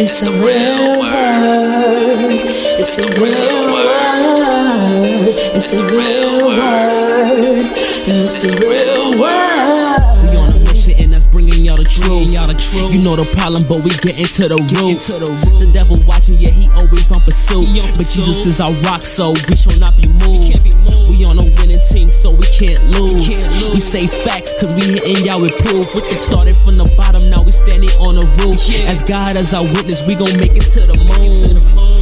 It's the real word. It's the real word. It's the real word. It's the real word. We on a mission and that's bringing y'all the truth. Y'all the truth. You know the problem, but we get into the root. The devil watching, yeah, he always on pursuit. But Jesus is our rock, so we shall not be moved. We on a winning team, so we can't lose. We say facts, cause we hitting y'all with proof. Started from the bottom, now we standing on the roof. As God as our witness, we gon' make it to the moon.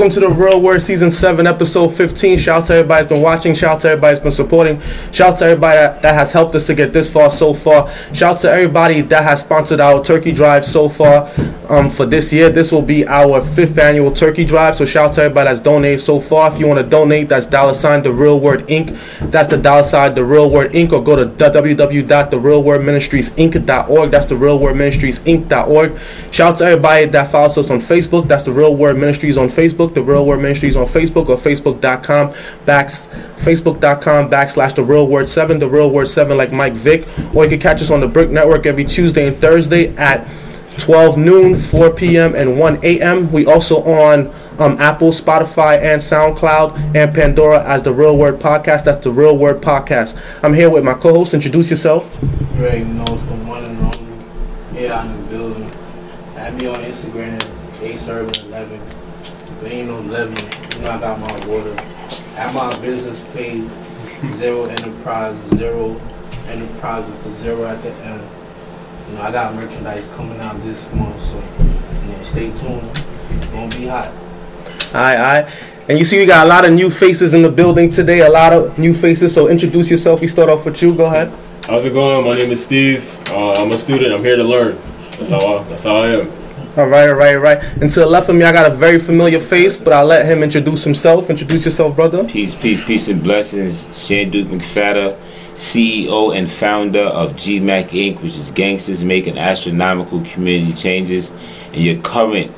Welcome to the Real Word Season 7, Episode 15. Shout out to everybody that's been watching. Shout out to everybody that's been supporting. Shout out to everybody that, that has helped us to get this far so far. Shout out to everybody that has sponsored our turkey drive so far um, for this year. This will be our fifth annual turkey drive. So shout out to everybody that's donated so far. If you want to donate, that's dollar sign the Real Word Inc. That's the dollar sign the Real Word Inc. Or go to www.therealwordministriesinc.org. That's the Real Word Ministries Inc.org. Shout out to everybody that follows us on Facebook. That's the Real Word Ministries on Facebook. The Real Word Ministries on Facebook or Facebook.com backs Facebook.com backslash the Real Word Seven. The Real Word Seven, like Mike Vick. Or you can catch us on the Brick Network every Tuesday and Thursday at 12 noon, 4 p.m., and 1 a.m. We also on um, Apple, Spotify, and SoundCloud and Pandora as the Real Word Podcast. That's the Real Word Podcast. I'm here with my co-host. Introduce yourself. Greg knows the one and only. Yeah, I'm in the building. Add me on Instagram, aservant11. If it ain't no 11, you know I got my water. At my business page, Zero Enterprise, Zero Enterprise with the zero at the end. You know, I got merchandise coming out this month, so you know, stay tuned. It's gonna be hot. Aye, aye. And you see, we got a lot of new faces in the building today. A lot of new faces. So introduce yourself. We start off with you. Go ahead. How's it going? My name is Steve. Uh, I'm a student. I'm here to learn. That's how I, that's how I am. All right, all right, all right. And to the left of me, I got a very familiar face, but I'll let him introduce himself. Introduce yourself, brother. Peace, peace, peace, and blessings. Shanduke McPhatter, CEO and founder of GMACC Inc., which is Gangsters Making Astronomical Community Changes, and your current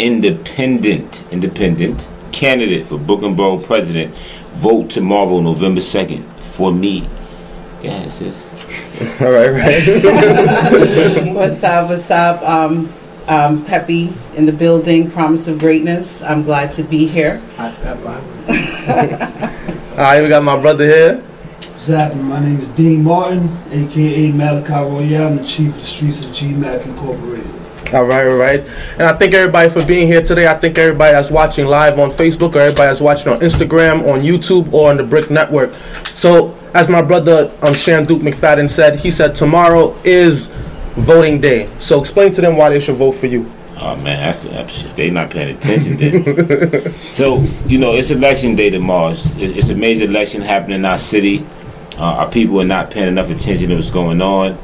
independent, independent candidate for Brooklyn Borough President. Vote tomorrow, November 2nd, for me. Yeah, sis. All right, right. What's up? What's up? Um, um, Peppy in the building. Promise of greatness. I'm glad to be here. Hot pepper. all right, we got my brother here. What's happening? My name is Dean Martin, aka Malachi Royale. I'm the chief of the streets of GMACC Incorporated. All right, all right. And I thank everybody for being here today. I thank everybody that's watching live on Facebook or everybody that's watching on Instagram, on YouTube, or on the Brick Network. So, as my brother um, Shanduke McPhatter said, he said tomorrow is voting day. So, explain to them why they should vote for you. Oh man, that's the shit. They not paying attention. Then. so you know, it's election day tomorrow. It's, it's a major election happening in our city. Uh, our people are not paying enough attention to what's going on.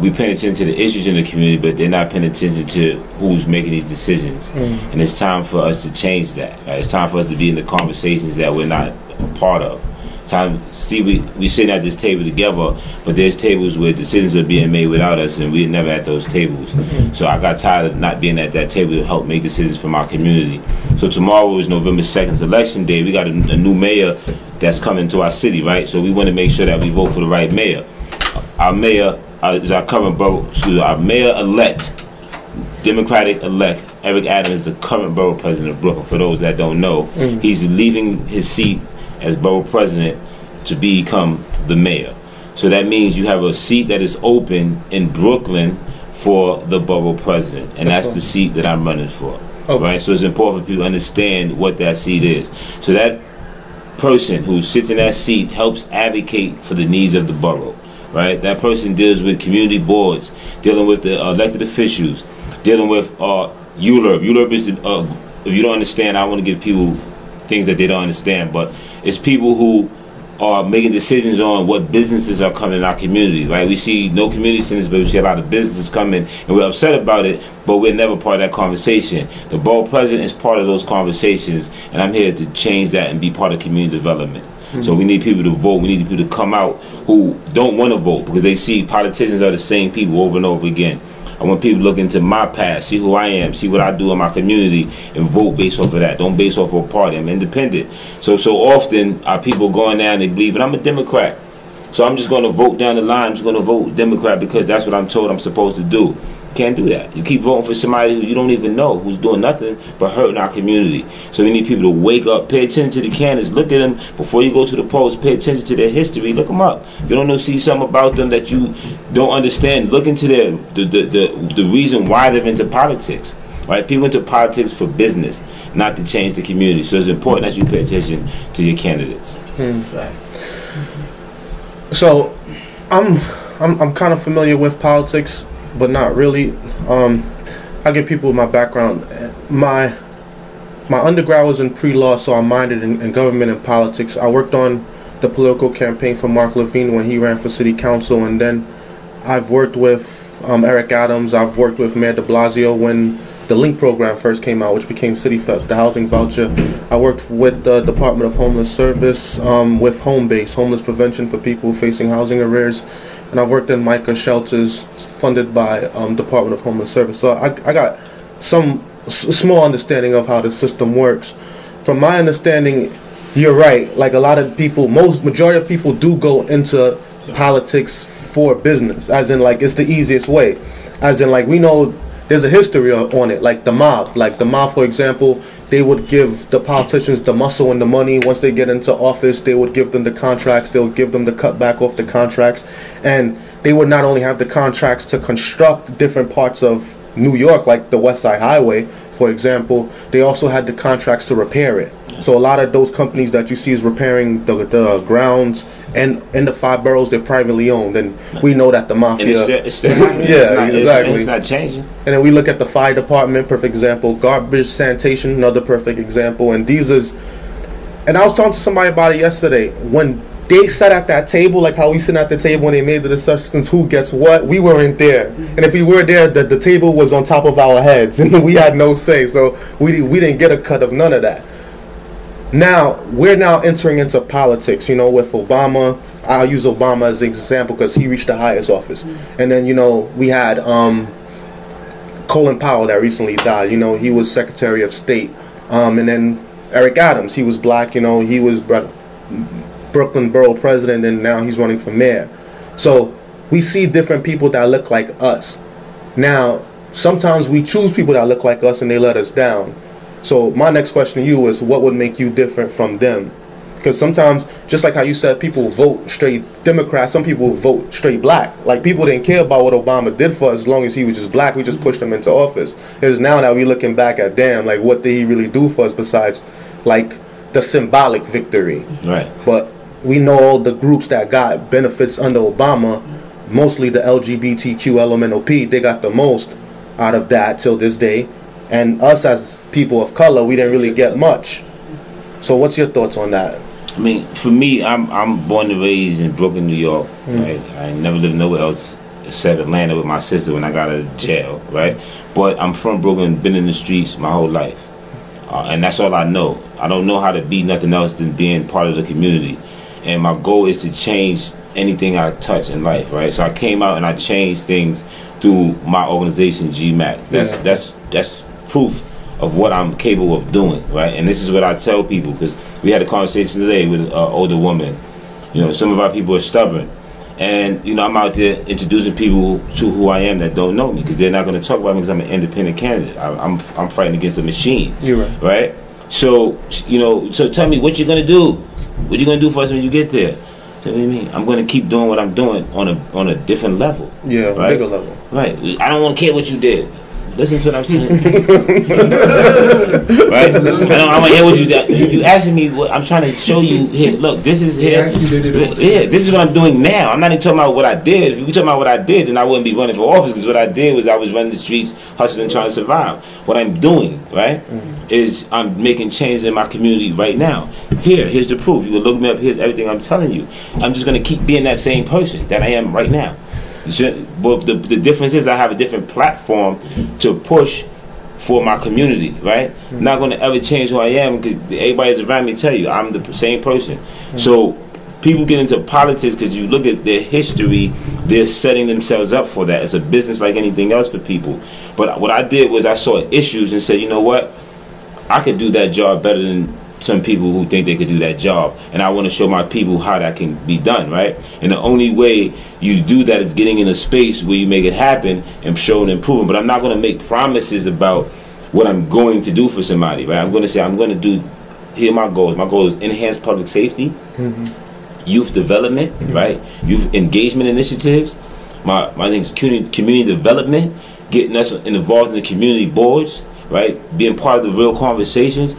We paying attention to the issues in the community, but they're not paying attention to who's making these decisions. And it's time for us to change that. right? It's time for us to be in the conversations that we're not a part of. Time see we we sitting at this table together, but there's tables where decisions are being made without us, and we're never at those tables. So I got tired of not being at that table to help make decisions for my community. So tomorrow is November second, election day. We got a, a new mayor that's coming to our city, right? So we want to make sure that we vote for the right mayor. Our mayor uh, is our current borough, excuse me, our mayor elect, Democratic elect Eric Adams, the current borough president of Brooklyn. For those that don't know, he's leaving his seat as borough president to become the mayor. So that means you have a seat that is open in Brooklyn for the borough president, and that's the seat that I'm running for. Okay. Right. So it's important for people to understand what that seat is. So that person who sits in that seat helps advocate for the needs of the borough. Right. That person deals with community boards, dealing with the elected officials, dealing with uh, ULURP. ULURP is the uh, if you don't understand, I want to give people things that they don't understand. But it's people who are making decisions on what businesses are coming in our community. Right? We see no community centers, but we see a lot of businesses coming, and we're upset about it. But we're never part of that conversation. The borough president is part of those conversations, and I'm here to change that and be part of community development. Hmm. So we need people to vote. We need people to come out who don't want to vote because they see politicians are the same people over and over again. I want people to look into my past, see who I am, see what I do in my community, and vote based off of that. Don't base off of a party. I'm independent. So so often our people going down, and they believe, and I'm a Democrat. So I'm just going to vote down the line. I'm just going to vote Democrat because that's what I'm told I'm supposed to do. Can't do that. You keep voting for somebody who you don't even know, who's doing nothing but hurting our community. So we need people to wake up, pay attention to the candidates, look at them before you go to the polls, pay attention to their history, look them up. You don't know, see something about them that you don't understand. Look into their the the, the, the reason why they're into politics. Right? People into politics for business, not to change the community. So it's important that you pay attention to your candidates. Hmm. Fact. So, I'm I'm I'm kind of familiar with politics, but not really. Um, I give people with my background. My my undergrad was in pre-law, so I minded in, in government and politics. I worked on the political campaign for Mark Levine when he ran for city council, and then I've worked with um, Eric Adams. I've worked with Mayor De Blasio when the LINC program first came out, which became CityFHEPS, the housing voucher. I worked with the Department of Homeless Service um, with Home Base, homeless prevention for people facing housing arrears. And I've worked in MICA shelters funded by um, Department of Homeless Service. So I, I got some s- small understanding of how the system works. From my understanding, you're right. Like a lot of people, most majority of people do go into politics for business, as in like it's the easiest way. As in like we know there's a history on it. Like the mob, like the mob, for example, they would give the politicians the muscle and the money. Once they get into office, they would give them the contracts. They'll give them the cutback off the contracts, and they would not only have the contracts to construct different parts of New York, like the West Side Highway, for example, they also had the contracts to repair it. So a lot of those companies that you see is repairing the, the grounds and in the five boroughs, they're privately owned, and we know that the And mafia. it's still, it's still not, Yeah, it's not, exactly. It's, not changing. And then we look at the fire department, perfect example. Garbage sanitation, another perfect example. And these is, and I was talking to somebody about it yesterday. When they sat at that table, like how we sit at the table when they made the decisions, who gets what, we weren't there. And if we were there, the, the table was on top of our heads, and we had no say. So we we didn't get a cut of none of that. Now we're now entering into politics. You know, with Obama. I'll use Obama as an example because he reached the highest office. And then you know we had um, Colin Powell that recently died. You know, he was Secretary of State. Um, and then Eric Adams, he was black. You know, he was Bro- Brooklyn Borough President, and now he's running for mayor. So we see different people that look like us. Now, sometimes we choose people that look like us, and they let us down. So my next question to you is, what would make you different from them? Because sometimes, just like how you said, people vote straight Democrat. Some people vote straight black. Like people didn't care about what Obama did for us as long as he was just black. We just pushed him into office. It's now that we're looking back at, damn, like what did he really do for us besides, like the symbolic victory? Right. But we know all the groups that got benefits under Obama, mostly the LGBTQ LMNOP, they got the most out of that till this day. And us as people of color, we didn't really get much. So what's your thoughts on that? I mean, for me, I'm I'm born and raised in Brooklyn, New York. Mm. Right? I never lived nowhere else except Atlanta with my sister when I got out of jail. Right? But I'm from Brooklyn, been in the streets my whole life, uh, and that's all I know. I don't know how to be nothing else than being part of the community. And my goal is to change anything I touch in life. Right? So I came out and I changed things through my organization, GMACC. That's Yeah. that's that's proof of what I'm capable of doing, right? And this is what I tell people because we had a conversation today with an uh, older woman. You know, some of our people are stubborn, and you know, I'm out there introducing people to who I am that don't know me because they're not going to talk about me because I'm an independent candidate. I, I'm I'm fighting against a machine, You're right. right? So you know, so tell me what you're going to do. What you going to do for us when you get there? Do you mean? I'm going to keep doing what I'm doing on a on a different level. Yeah, Right. bigger level. Right. I don't want to care what you did. Listen to what I'm saying. right? I don't, I want to hear what you, you you asking me. What I'm trying to show you here. Look, this is here. actually did it on- Yeah, this is what I'm doing now. I'm not even talking about what I did. If you were talking about what I did, then I wouldn't be running for office because what I did was I was running the streets, hustling, trying to survive. What I'm doing, right, mm-hmm. is I'm making changes in my community right now. Here, here's the proof. You can look me up. Here's everything I'm telling you. I'm just gonna keep being that same person that I am right now. But the, the difference is I have a different platform to push for my community, right? Hmm. Not going to ever change who I am because everybody that's around me tell you I'm the same person. Hmm. So people get into politics because you look at their history, they're setting themselves up for that. It's a business like anything else for people. But what I did was I saw issues and said, you know what? I could do that job better than some people who think they could do that job. And I want to show my people how that can be done, right? And the only way you do that is getting in a space where you make it happen and show and improvement. But I'm not going to make promises about what I'm going to do for somebody, right? I'm going to say, I'm going to do, here are my goals. My goal is enhance public safety, mm-hmm. youth development, right? Youth engagement initiatives. My my thing is community, community development, getting us involved in the community boards, right? Being part of the real conversations.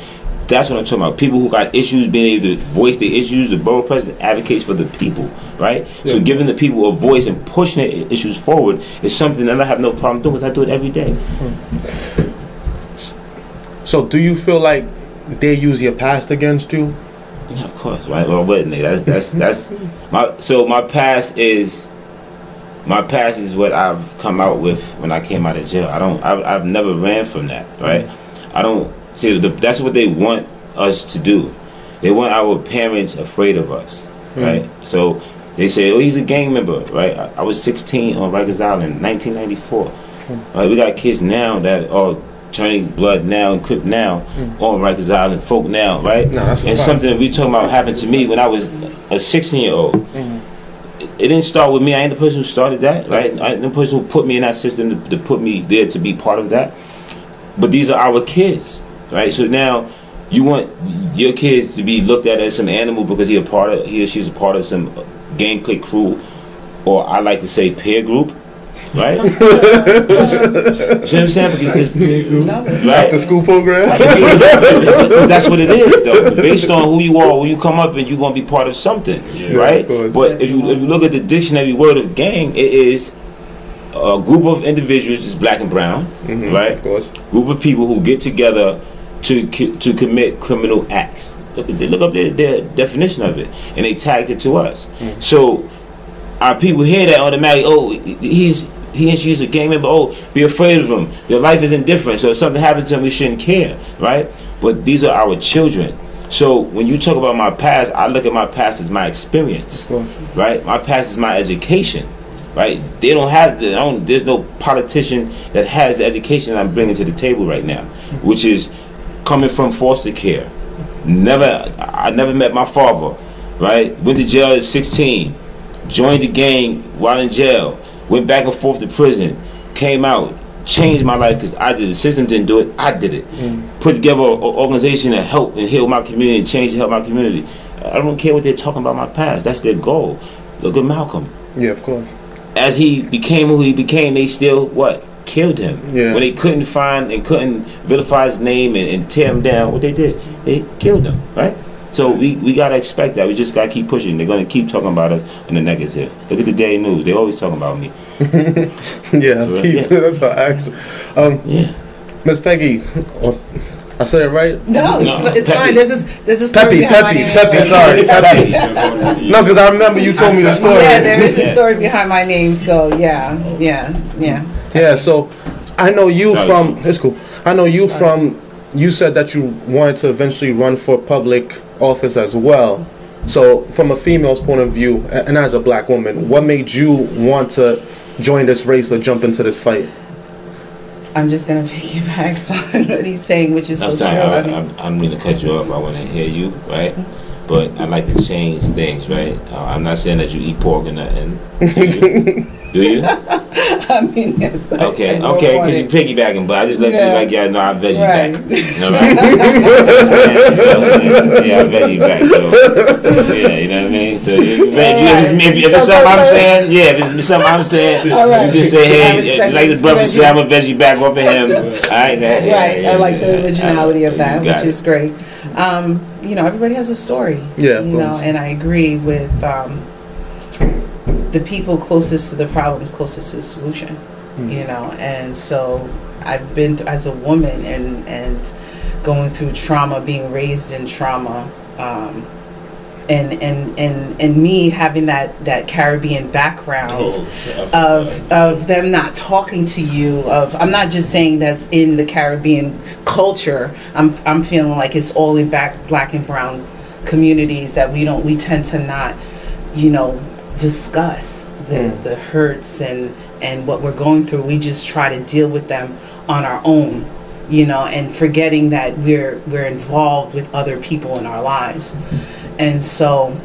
That's what I'm talking about. People who got issues, being able to voice their issues. The borough president advocates for the people, right? So giving the people a voice and pushing their issues forward is something that I have no problem doing because I do it every day. Hmm. So, do you feel like they use your past against you? Yeah, of course, right? Well, wouldn't they? That's that's that's my. So my past is my past is what I've come out with when I came out of jail. I don't. I've, I've never ran from that, right? Hmm. I don't see. The, that's what they want us to do. They want our parents afraid of us, hmm. right? So they say, "Oh, he's a gang member," right? I, I was 16 on Rikers Island, 1994. Hmm. Right? We got kids now that are turning blood now and crip now hmm. on Rikers Island, folk now, right? No, that's and something we talking about happened to me when I was a 16 year old. It, it didn't start with me. I ain't the person who started that, right? I ain't the person who put me in that system to, to put me there to be part of that. But these are our kids, right? So now you want your kids to be looked at as some animal because he a part of he or she's a part of some gang clique crew, or I like to say peer group, right? you know what I'm saying? Because it's- Love it. right? After school program? That's what it is, though. Based on who you are, when you come up, and you're gonna be part of something, right? of. But if you if you look at the dictionary word of gang, it is a group of individuals, is black and brown, mm-hmm, right? Of course. Group of people who get together to to commit criminal acts. Look, they look up their, their definition of it, and they tagged it to us. Hmm. So our people hear that automatically. Oh, he's he and she's a gang member. Oh, be afraid of him. Their life is indifferent. So if something happens to them, we shouldn't care, right? But these are our children. So when you talk about my past, I look at my past as my experience, right? My past is my education, right? They don't have the. I don't, there's no politician that has the education I'm bringing to the table right now, which is coming from foster care. Never, I never met my father, right? Went to jail at 16 joined the gang while in jail, went back and forth to prison, came out, changed my life because I did. The system didn't do it, I did it. Mm. Put together an organization to help and heal my community and change and help my community. I don't care what they're talking about my past. That's their goal. Look at Malcolm. Yeah, of course. As he became who he became, they still what? Killed him. Yeah. When they couldn't find and couldn't vilify his name and, and tear him down, what they did, they killed him, right? So we, we gotta expect that. We just gotta keep pushing. They're gonna keep talking about us in the negative. Look at the Daily News. They always talking about me. Yeah, Right, Pete, yeah. that's what I asked. Um, Yeah. Miss Peggy, oh, I said it right? No, it's, No, it's Peppy. fine. This is this is Peppy, Peppy. Peppy, sorry, Peppy. Peppy. No, because I remember you told me the story. Yeah, there is a story behind my name. So yeah, yeah, yeah. Yeah, so I know you Sorry. from. It's cool. I know you from. You said that you wanted to eventually run for public office as well. So, from a female's point of view, and as a black woman, what made you want to join this race or jump into this fight? I'm just gonna piggyback on what he's saying, which is I'm so sorry, true. I, I mean, I'm, I'm going to cut you off. I want to hear you, right? But I like to change things, right? Uh, I'm not saying that you eat pork or nothing. Do you? I mean, yes. Okay, I grew okay, because you it. piggybacking, but I just let Yeah. you like, yeah, no, I veggie Right. back. You know, right? so, yeah, I veggie back. So, yeah, you know what I mean. So, if, you- if, you- if, it's- if, if So- it's something so- I'm saying, yeah, if it's something I'm saying, All right. you just say, hey, respect like it. this brother Veggie. said, I'm a veggie back off of him. All right, that, yeah, right. yeah, I like yeah, the originality of that, which it. is great. Um, you know, everybody has a story. Yeah, of You know, and I agree with um, the people closest to the problems, closest to the solution. You know, and so I've been th- as a woman and and going through trauma, being raised in trauma. Um, and, and, and, and me having that, that Caribbean background, Oh, of of them not talking to you of I'm not just saying that's in the Caribbean culture I'm I'm feeling like it's all in back black and brown communities that we don't we tend to not you know discuss the Mm. the hurts and and what we're going through we just try to deal with them on our own you know and forgetting that we're we're involved with other people in our lives and so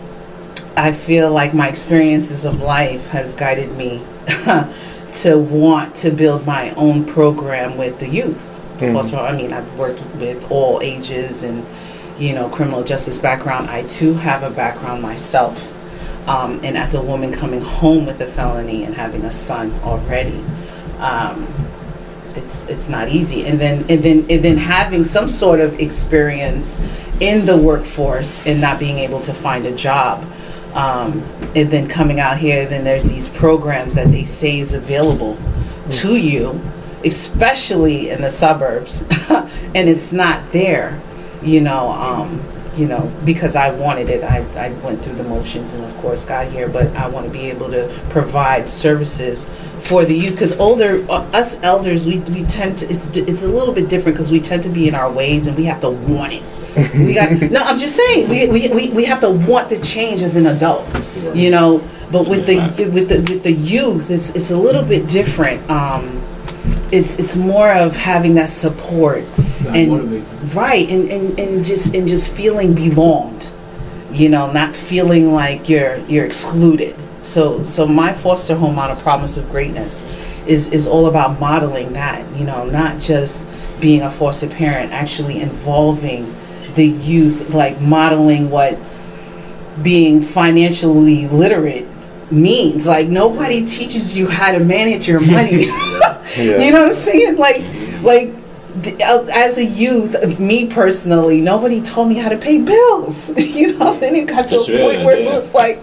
I feel like my experiences of life has guided me to want to build my own program with the youth. So, I mean, I've worked with all ages and, you know, criminal justice background. I too have a background myself. Um, and as a woman coming home with a felony and having a son already, um, it's it's not easy. And then and then and then having some sort of experience in the workforce and not being able to find a job. Um, and then coming out here, then there's these programs that they say is available to you, especially in the suburbs, and it's not there, you know. You know, because I wanted it, I, I went through the motions and of course got here, but I want to be able to provide services for the youth because older uh, us elders we, we tend to it's it's a little bit different because we tend to be in our ways and we have to want it. We got no i'm just saying we, we, we, we have to want the change as an adult you know? But with the with the with the youth it's it's a little bit different um it's it's more of having that support Gotta and motivate them. right and, and and just and just feeling belonged you know not feeling like you're you're excluded so so my foster home on a promise of greatness is is all about modeling that you know not just being a foster parent actually involving the youth like modeling what being financially literate means like nobody teaches you how to manage your money Yeah. you know what i'm saying like like uh, as a youth me personally nobody told me how to pay bills you know then it got to That's a point right, where yeah. it was like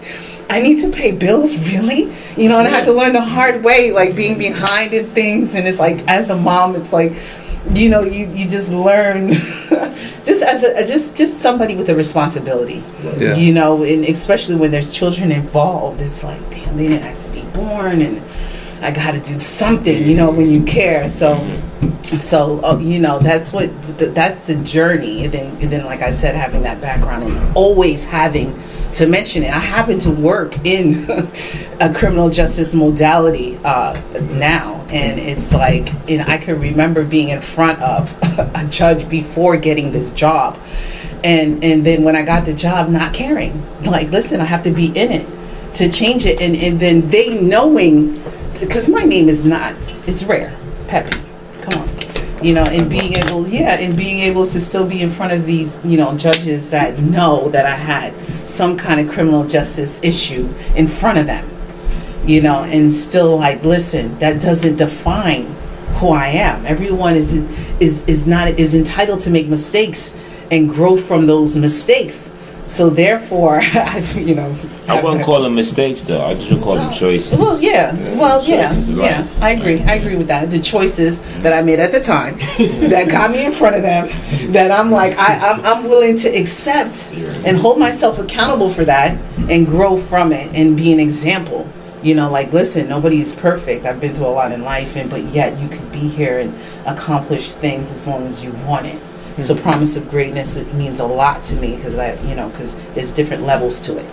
I need to pay bills, really? You know, and I had to learn the hard way, like being behind in things. And it's like, as a mom, it's like, you know, you, you just learn, just as a just just somebody with a responsibility. Yeah. You know, and especially when there's children involved, it's like, damn, they didn't ask to be born, and I got to do something. You know, when you care, so so uh, you know that's what th- that's the journey and then, and then like i said having that background and always having to mention it i happen to work in a criminal justice modality uh, now. And it's like and i can remember being in front of a judge before getting this job. And and then when i got the job not caring. Like listen i have to be in it to change it. And, and then they knowing because my name is not it's rare peppy you know and being able yeah and being able to still be in front of these you know judges that know that i had some kind of criminal justice issue in front of them you know and still like listen that doesn't define who i am. Everyone is is is not is entitled to make mistakes and grow from those mistakes so therefore i you know I wouldn't call them mistakes though. I just would call them choices. well, yeah, well, yeah, choices of yeah. I agree. I agree with that. The choices that I made at the time that got me in front of them, that I'm like, I, I'm, I'm willing to accept and hold myself accountable for that and grow from it and be an example. You know, like, listen, nobody is perfect. I've been through a lot in life, and but yet you could be here and accomplish things as long as you want it. So, promise of greatness it means a lot to me because I, you know, because there's different levels to it.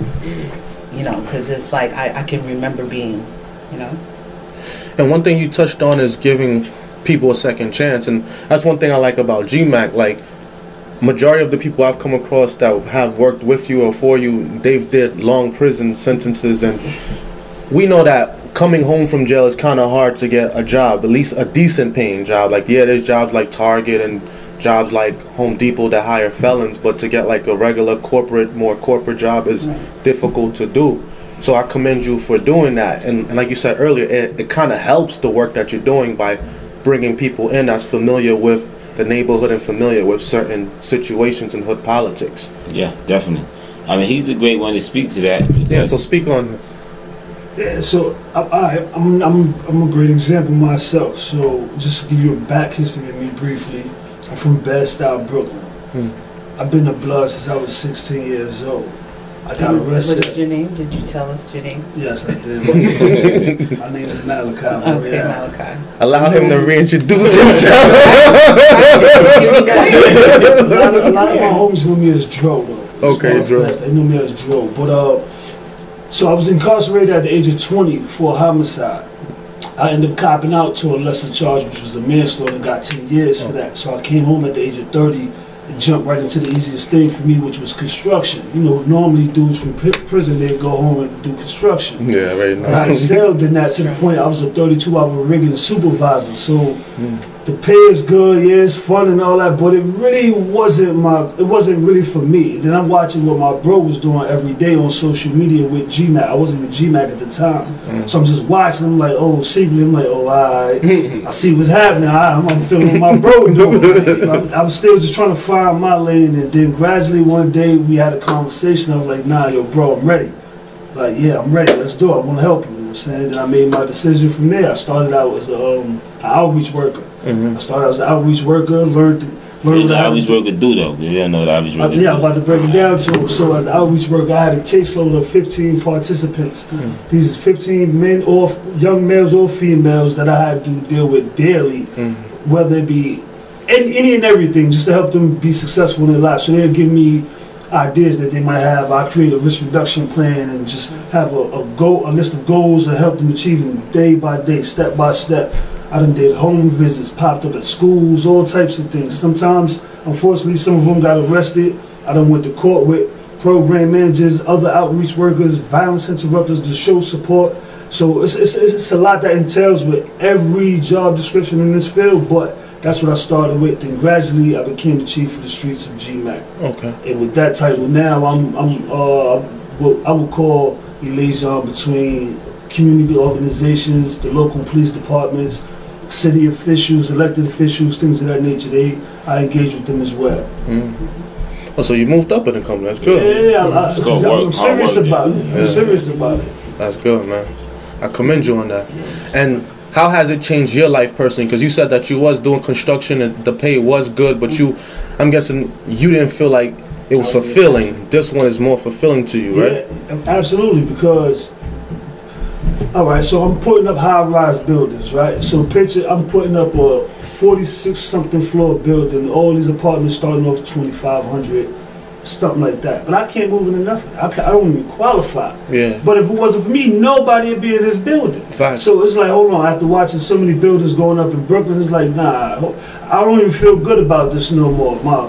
You know, because it's like I, I can remember being, you know. And one thing you touched on is giving people a second chance, and that's one thing I like about GMACC. Like, majority of the people I've come across that have worked with you or for you, they've did long prison sentences, and we know that coming home from jail, is kind of hard to get a job, at least a decent paying job. Like, yeah, there's jobs like Target and jobs like Home Depot that hire felons, but to get like a regular corporate, more corporate job is difficult to do. So I commend you for doing that. And, and like you said earlier, it, it kind of helps the work that you're doing by bringing people in that's familiar with the neighborhood and familiar with certain situations in hood politics. Yeah, definitely. I mean, he's a great one to speak to that. Yeah, so speak on Yeah, so I, I, I'm, I'm, I'm a great example myself. So just to give you a back history of me briefly, I'm from Bed-Stuy, Brooklyn. Hmm. I've been a blood since I was 16 years old. I got arrested. What is your name? Did you tell us your name? Yes, I did. My name is Malachi. Okay, Yeah. Malachi. Allow him to reintroduce himself. a, lot of, a lot of my homies know me as Dro, though. As Okay, Dro. best, They knew me as Dro. But, uh, so I was incarcerated at the age of 20 for a homicide. I ended up copping out to a lesser charge, which was a manslaughter, and got 10 years for oh. that. So I came home at the age of 30 and jumped right into the easiest thing for me, which was construction. You know, normally dudes from pri- prison, they go home and do construction. yeah, very But I excelled in that to the point I was a 32 hour rigging supervisor. So hmm. The pay is good, yeah, it's fun and all that, but it really wasn't my, it wasn't really for me. Then I'm watching what my bro was doing every day on social media with GMACC. I wasn't with GMACC at the time. So I'm just watching, I'm like, oh, secretly, I'm like, oh, alright, I see what's happening. I, I'm, I'm feeling what my bro doing. I'm, I'm still just trying to find my lane. And then gradually one day we had a conversation. I was like, nah, yo, bro, I'm ready. Like, yeah, I'm ready. Let's do it. I want to help you. You know what I'm saying? Then I made my decision from there. I started out as a, um, an outreach worker. I started out as an outreach worker, learned, learned does the how to- average worker do though? You don't know what the average uh, worker yeah, I'm about to break it down to. So, as an outreach worker, I had a caseload of 15 participants. These 15 men or young males or females that I had to deal with daily, whether it be any, any and everything, just to help them be successful in their life. So they'll give me ideas that they might have. I create a risk reduction plan and just have a, a goal, a list of goals and help them achieve them day by day, step by step. I done did home visits, popped up at schools, all types of things. Sometimes, unfortunately, some of them got arrested. I done went to court with program managers, other outreach workers, violence interrupters to show support. So it's, it's, it's a lot that entails with every job description in this field, but that's what I started with. And gradually, I became the chief of the streets of GMACC. Okay. And with that title now, I'm, I'm uh, what I would call a liaison between community organizations, the local police departments, city officials, elected officials, things of that nature. They, I engage with them as well. Mm. Oh, so you moved up in the company. That's good. Yeah, I, It's called I, work, am serious work, about it. I'm serious about it. That's good, man. I commend you on that. And how has it changed your life personally? Because you said that you was doing construction and the pay was good, but you, I'm guessing you didn't feel like it was fulfilling. This one is more fulfilling to you, right? Yeah, absolutely. Because, all right, so I'm putting up high-rise buildings, right? So picture, I'm putting up a 46 something floor building. All these apartments starting off 2,500, something like that. But I can't move into nothing. I, I don't even qualify. Yeah. But if it wasn't for me, nobody would be in this building. Facts. So it's like, hold on. After watching so many buildings going up in Brooklyn, it's like, nah, I don't even feel good about this no more. My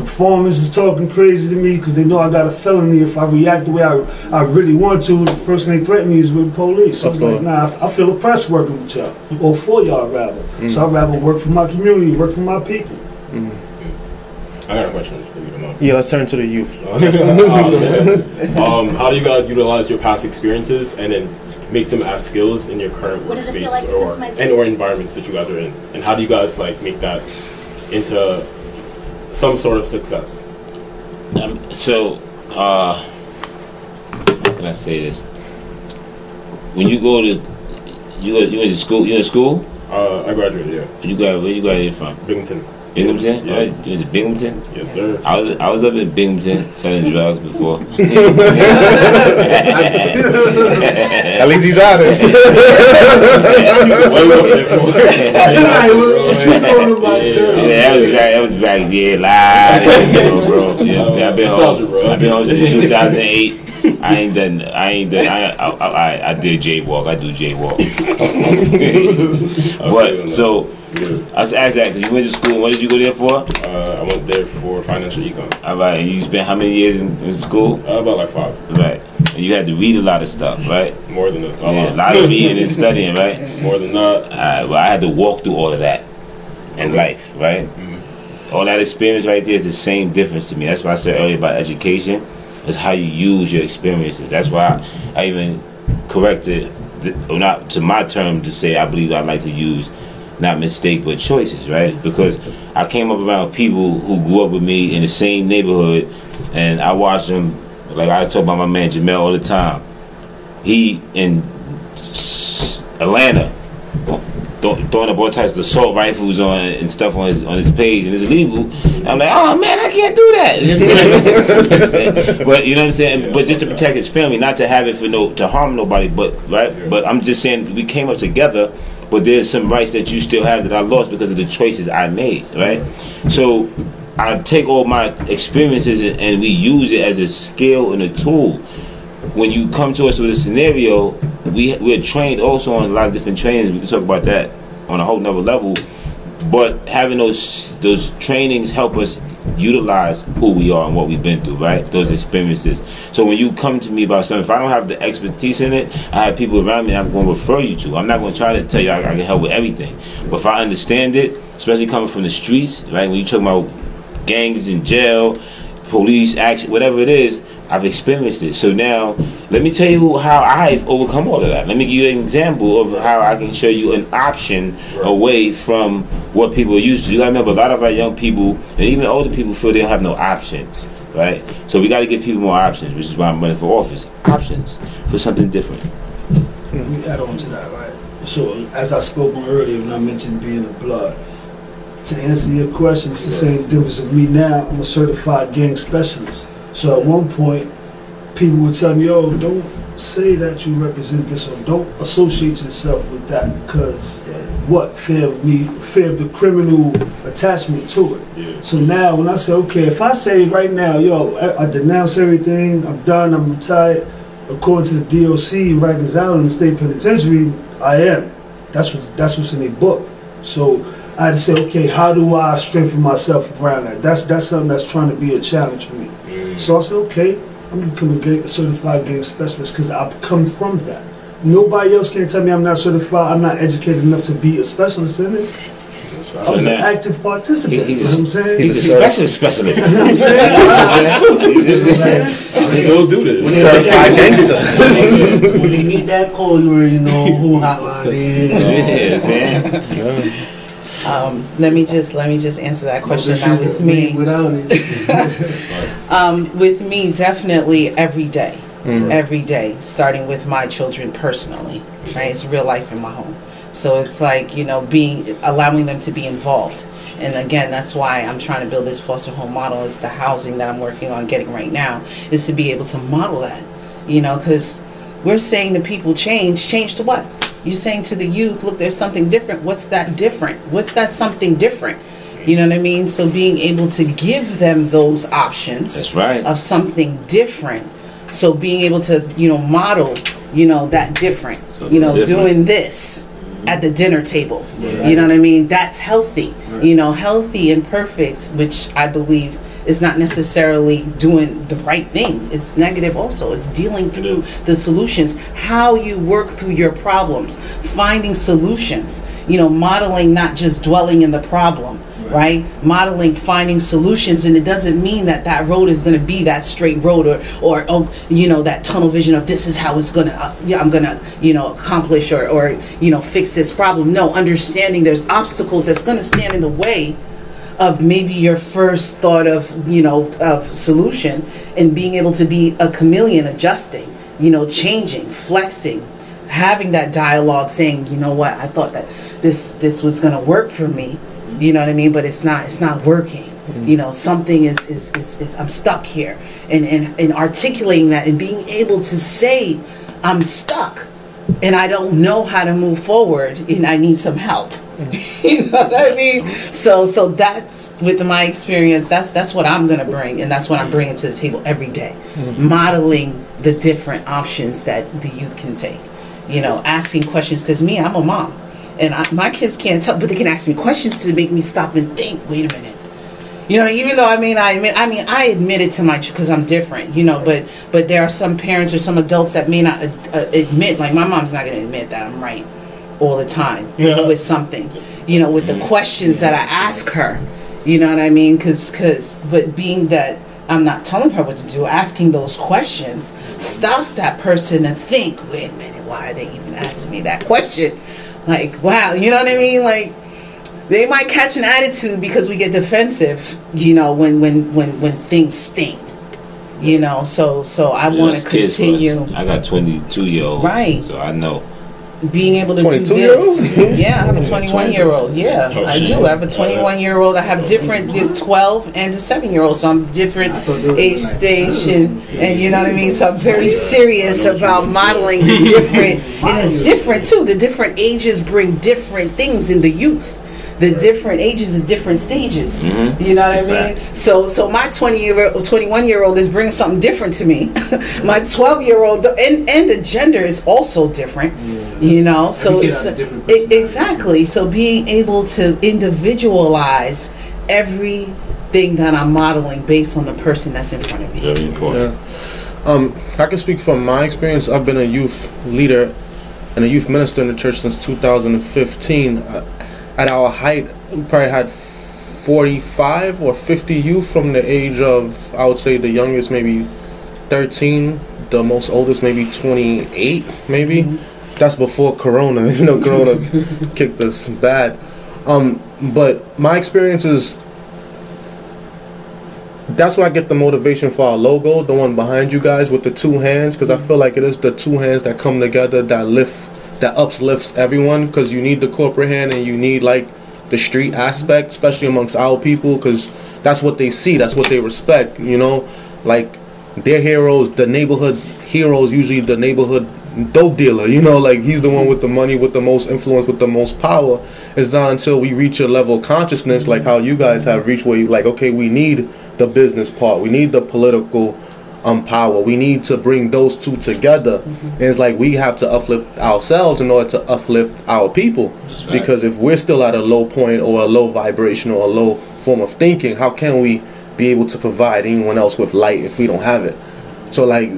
the performance is talking crazy to me because they know I got a felony. If I react the way I, I really want to, the first thing they threaten me is with police. So Of it's like, nah, I, I feel oppressed working with y'all, or for y'all rather. Mm. So I'd rather work for my community, work for my people. I got a question. believe it or. Yeah, let's turn to the youth. um, how do you guys utilize your past experiences and then make them as skills in your current What does workspace like or and or environments that you guys are in? And how do you guys like make that into some sort of success? Um, so, uh, how can I say this? When you go to, you go, you went to school. You in school? Uh, I graduated, yeah, you got? Where you graduated from? Binghamton. Binghamton? Yeah. Right? You went Binghamton? Yes, sir. I was I was up in Binghamton selling drugs before. At least he's honest. Way up there for- Yeah, that was back. That was back there live, bro, bro. You know what I'm saying? I've been bro. I've been home since 2008. I ain't done. I ain't done. I I, I, I did jaywalk. I do jaywalk. but so Yeah. I was asked that because you went to school. What did you go there for? Uh, I went there for financial econ. All right, and you spent how many years in, in school? Uh, about like five. Right. And you had to read a lot of stuff, right? More than a. Yeah, a lot of reading and studying, right? More than that. Uh, well, I had to walk through all of that in life, right? All that experience right there is the same difference to me. That's why I said earlier about education is how you use your experiences. That's why I, I even corrected, the, or not to my term to say I believe I like to use not mistake but choices, right? Because I came up around people who grew up with me in the same neighborhood, and I watched them. Like I talk about my man Jamel all the time. He in Atlanta throw- throwing up all types of assault rifles on and stuff on his on his page and it's illegal. I'm like, oh man, I can't do that. You know what I'm but you know what I'm saying? But just to protect his family, not to have it for no to harm nobody, but right. But I'm just saying we came up together. But there's some rights that you still have that I lost because of the choices I made, right? So I take all my experiences and we use it as a skill and a tool when you come to us with a scenario, we we're trained also on a lot of different trainings. We can talk about that on a whole nother level. But having those those trainings help us utilize who we are and what we've been through, right? Those experiences. So when you come to me about something, if I don't have the expertise in it, I have people around me I'm going to refer you to. I'm not going to try to tell you I, I can help with everything. But if I understand it, especially coming from the streets, right? When you talk about gangs in jail, police action, whatever it is, I've experienced it. So now, let me tell you how I've overcome all of that. Let me give you an example of how I can show you an option away from what people are used to. You gotta remember, a lot of our young people and even older people feel they don't have no options, right? So we got to give people more options, which is why I'm running for office. Options for something different. Let me add on to that, right? So, as I spoke on earlier when I mentioned being a blood, to answer your question, it's the same difference of me now. I'm a certified gang specialist. So at one point, people would tell me, "Yo, don't say that you represent this, or don't associate yourself with that, because what fear of me, fear of the criminal attachment to it." Yeah. So now, when I say, "Okay, if I say right now, yo, I, I denounce everything, I'm done, I'm retired," according to the DOC, Rikers Island, the state penitentiary, I am. That's what's that's what's in a book. So I had to say, okay, how do I strengthen myself around that? That's that's something that's trying to be a challenge for me. So I said, okay, I'm gonna become a gang, certified gang specialist because I've come from that. Nobody else can tell me I'm not certified. I'm not educated enough to be a specialist in this. I was an active participant. He- he's you know what I'm saying? He's a specialist specialist. You know what I'm saying? Still do this. Certified gangster. when you need that call, you already know who hotline is. Yeah, Um, let me just let me just answer that question now with me. Without it. Um, with me, definitely every day. Every day, starting with my children personally. Right, it's real life in my home. So it's like you know, being allowing them to be involved. And again, that's why I'm trying to build this foster home model. Is the housing that I'm working on getting right now is to be able to model that. You know, because we're saying to people, change, change to what? You're saying to the youth, look, there's something different. What's that different? What's that something different? You know what I mean? So being able to give them those options That's right. of something different. So being able to, you know, model, you know, that different. Something you know, different. doing this at the dinner table. You know what I mean? That's healthy. You know, healthy and perfect, which I believe is not necessarily doing the right thing. It's negative also. It's dealing through is. the solutions, how you work through your problems, finding solutions, you know, modeling not just dwelling in the problem, right? Modeling finding solutions and it doesn't mean that that road is going to be that straight road or or oh, you know, that tunnel vision of this is how it's going to uh, yeah, I'm going to, you know, accomplish or or you know, fix this problem. No, understanding there's obstacles that's going to stand in the way of maybe your first thought of you know of solution and being able to be a chameleon adjusting you know changing flexing having that dialogue saying you know what? I thought that this this was going to work for me. You know what i mean? But it's not it's not working. Mm-hmm. You know something is is, is, is i'm stuck here. And, and and articulating that and being able to say i'm stuck and I don't know how to move forward and I need some help. you know what I mean? So so that's with my experience, that's that's what I'm gonna bring and that's what I'm bringing to the table every day. Modeling the different options that the youth can take. You know, asking questions because me, I'm a mom. And I, my kids can't tell, but they can ask me questions to make me stop and think. Wait a minute. You know, even though I mean, I admit, I mean, I admit it to my because I'm different. You know, but but there are some parents or some adults that may not uh, admit. Like my mom's not going to admit that I'm right all the time Yeah. with something. You know, with the questions that I ask her. You know what I mean? Because because but being that. I'm not telling her what to do. Asking those questions stops that person to think. Wait a minute, why are they even asking me that question? Like, wow, you know what I mean? Like, they might catch an attitude because we get defensive you know when when when when things sting you know so so i Yeah, want to that's kids continue I got 22 year olds. Right. So I know. Being able to do 22 year old? this yeah i have a 21 year old yeah Oh, i do. i have a 21 year old i have different uh, 12 and a 7 year old so i'm different I thought they were age like- stage and, and you know what i mean? So i'm very serious about modeling the different and it's different too. The different ages bring different things in the youth the different ages is different stages. Mhm. You know what I Fact. mean? So, so my twenty year, twenty one year old is bringing something different to me. my twelve year old, and and the gender is also different. You know, so it's has a different personality, exactly. So being able to individualize everything that I'm modeling based on the person that's in front of me. Very important. Yeah. Um, I can speak from my experience. I've been a youth leader and a youth minister in the church since 2015. Uh, at our height, we probably had 45 or 50 youth from the age of, I would say, the youngest maybe 13, the most oldest maybe 28, maybe. That's before Corona. You know, Corona kicked us bad. Um, but my experience is that's where I get the motivation for our logo, the one behind you guys with the two hands, because I feel like it is the two hands that come together that lift, that uplifts everyone. Because you need the corporate hand and you need like the street aspect, especially amongst our people, because that's what they see, that's what they respect. You know, like their heroes, the neighborhood heroes, usually the neighborhood dope dealer. You know, like he's the one with the money, with the most influence, with the most power. It's not until we reach a level of consciousness, like how you guys have reached, where you like, okay, we need the business part, we need the political um power, we need to bring those two together. And it's like we have to uplift ourselves in order to uplift our people. right. Because if we're still at a low point or a low vibration or a low form of thinking, how can we be able to provide anyone else with light if we don't have it? So like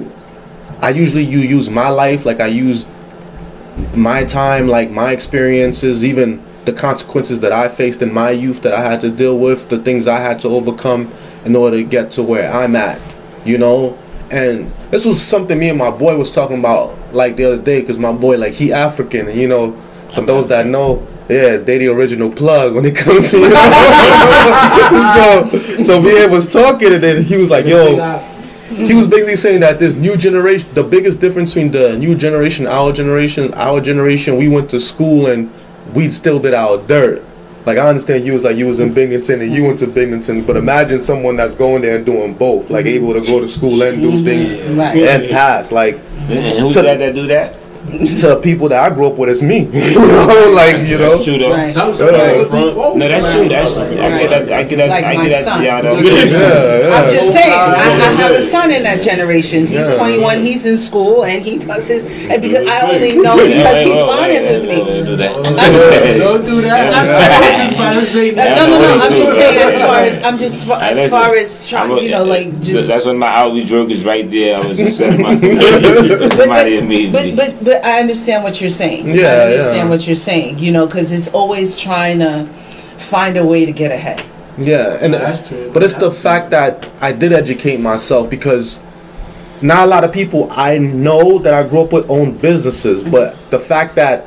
I usually you use my life, like I use my time, like my experiences, even the consequences that I faced in my youth that I had to deal with, the things I had to overcome in order to get to where I'm at, you know. And this was something me and my boy was talking about like the other day, because my boy like he African, and you know, for those that know, yeah, they the original plug when it comes to you know? so so we was talking, and then he was like, yo he was basically saying that this new generation, the biggest difference between the new generation, our generation, our generation, we went to school and we still did our dirt. Like I understand you was like you was in Binghamton and you went to Binghamton, but imagine someone that's going there and doing both, like able to go to school and do things Right. and pass. Like And who's So- that that do that? To people that I grew up with, it's me. you know, like you know. That's true though. Right. Some- some people do front. No, that's true. That's I get that. I get that. Like I my get that. son. Yeah, Yeah, yeah. I'm just saying, I, I have a son in that generation. He's Yeah. 21, he's in school, and he does his. And because I only know because wait, he's wait, honest with me. do that. Don't do that. I was about to that. No, no, no. I'm just saying, as far as I'm just as listen, far as trying, you know, like just. that's when my outreach work is right there. I was just setting my But, somebody but, immediately. but, but, but I understand what you're saying. Yeah, I understand yeah. what you're saying. You know, because it's always trying to find a way to get ahead. Yeah, and That's true. but it's the fact that I did educate myself because not a lot of people I know that I grew up with own businesses, mm-hmm. but the fact that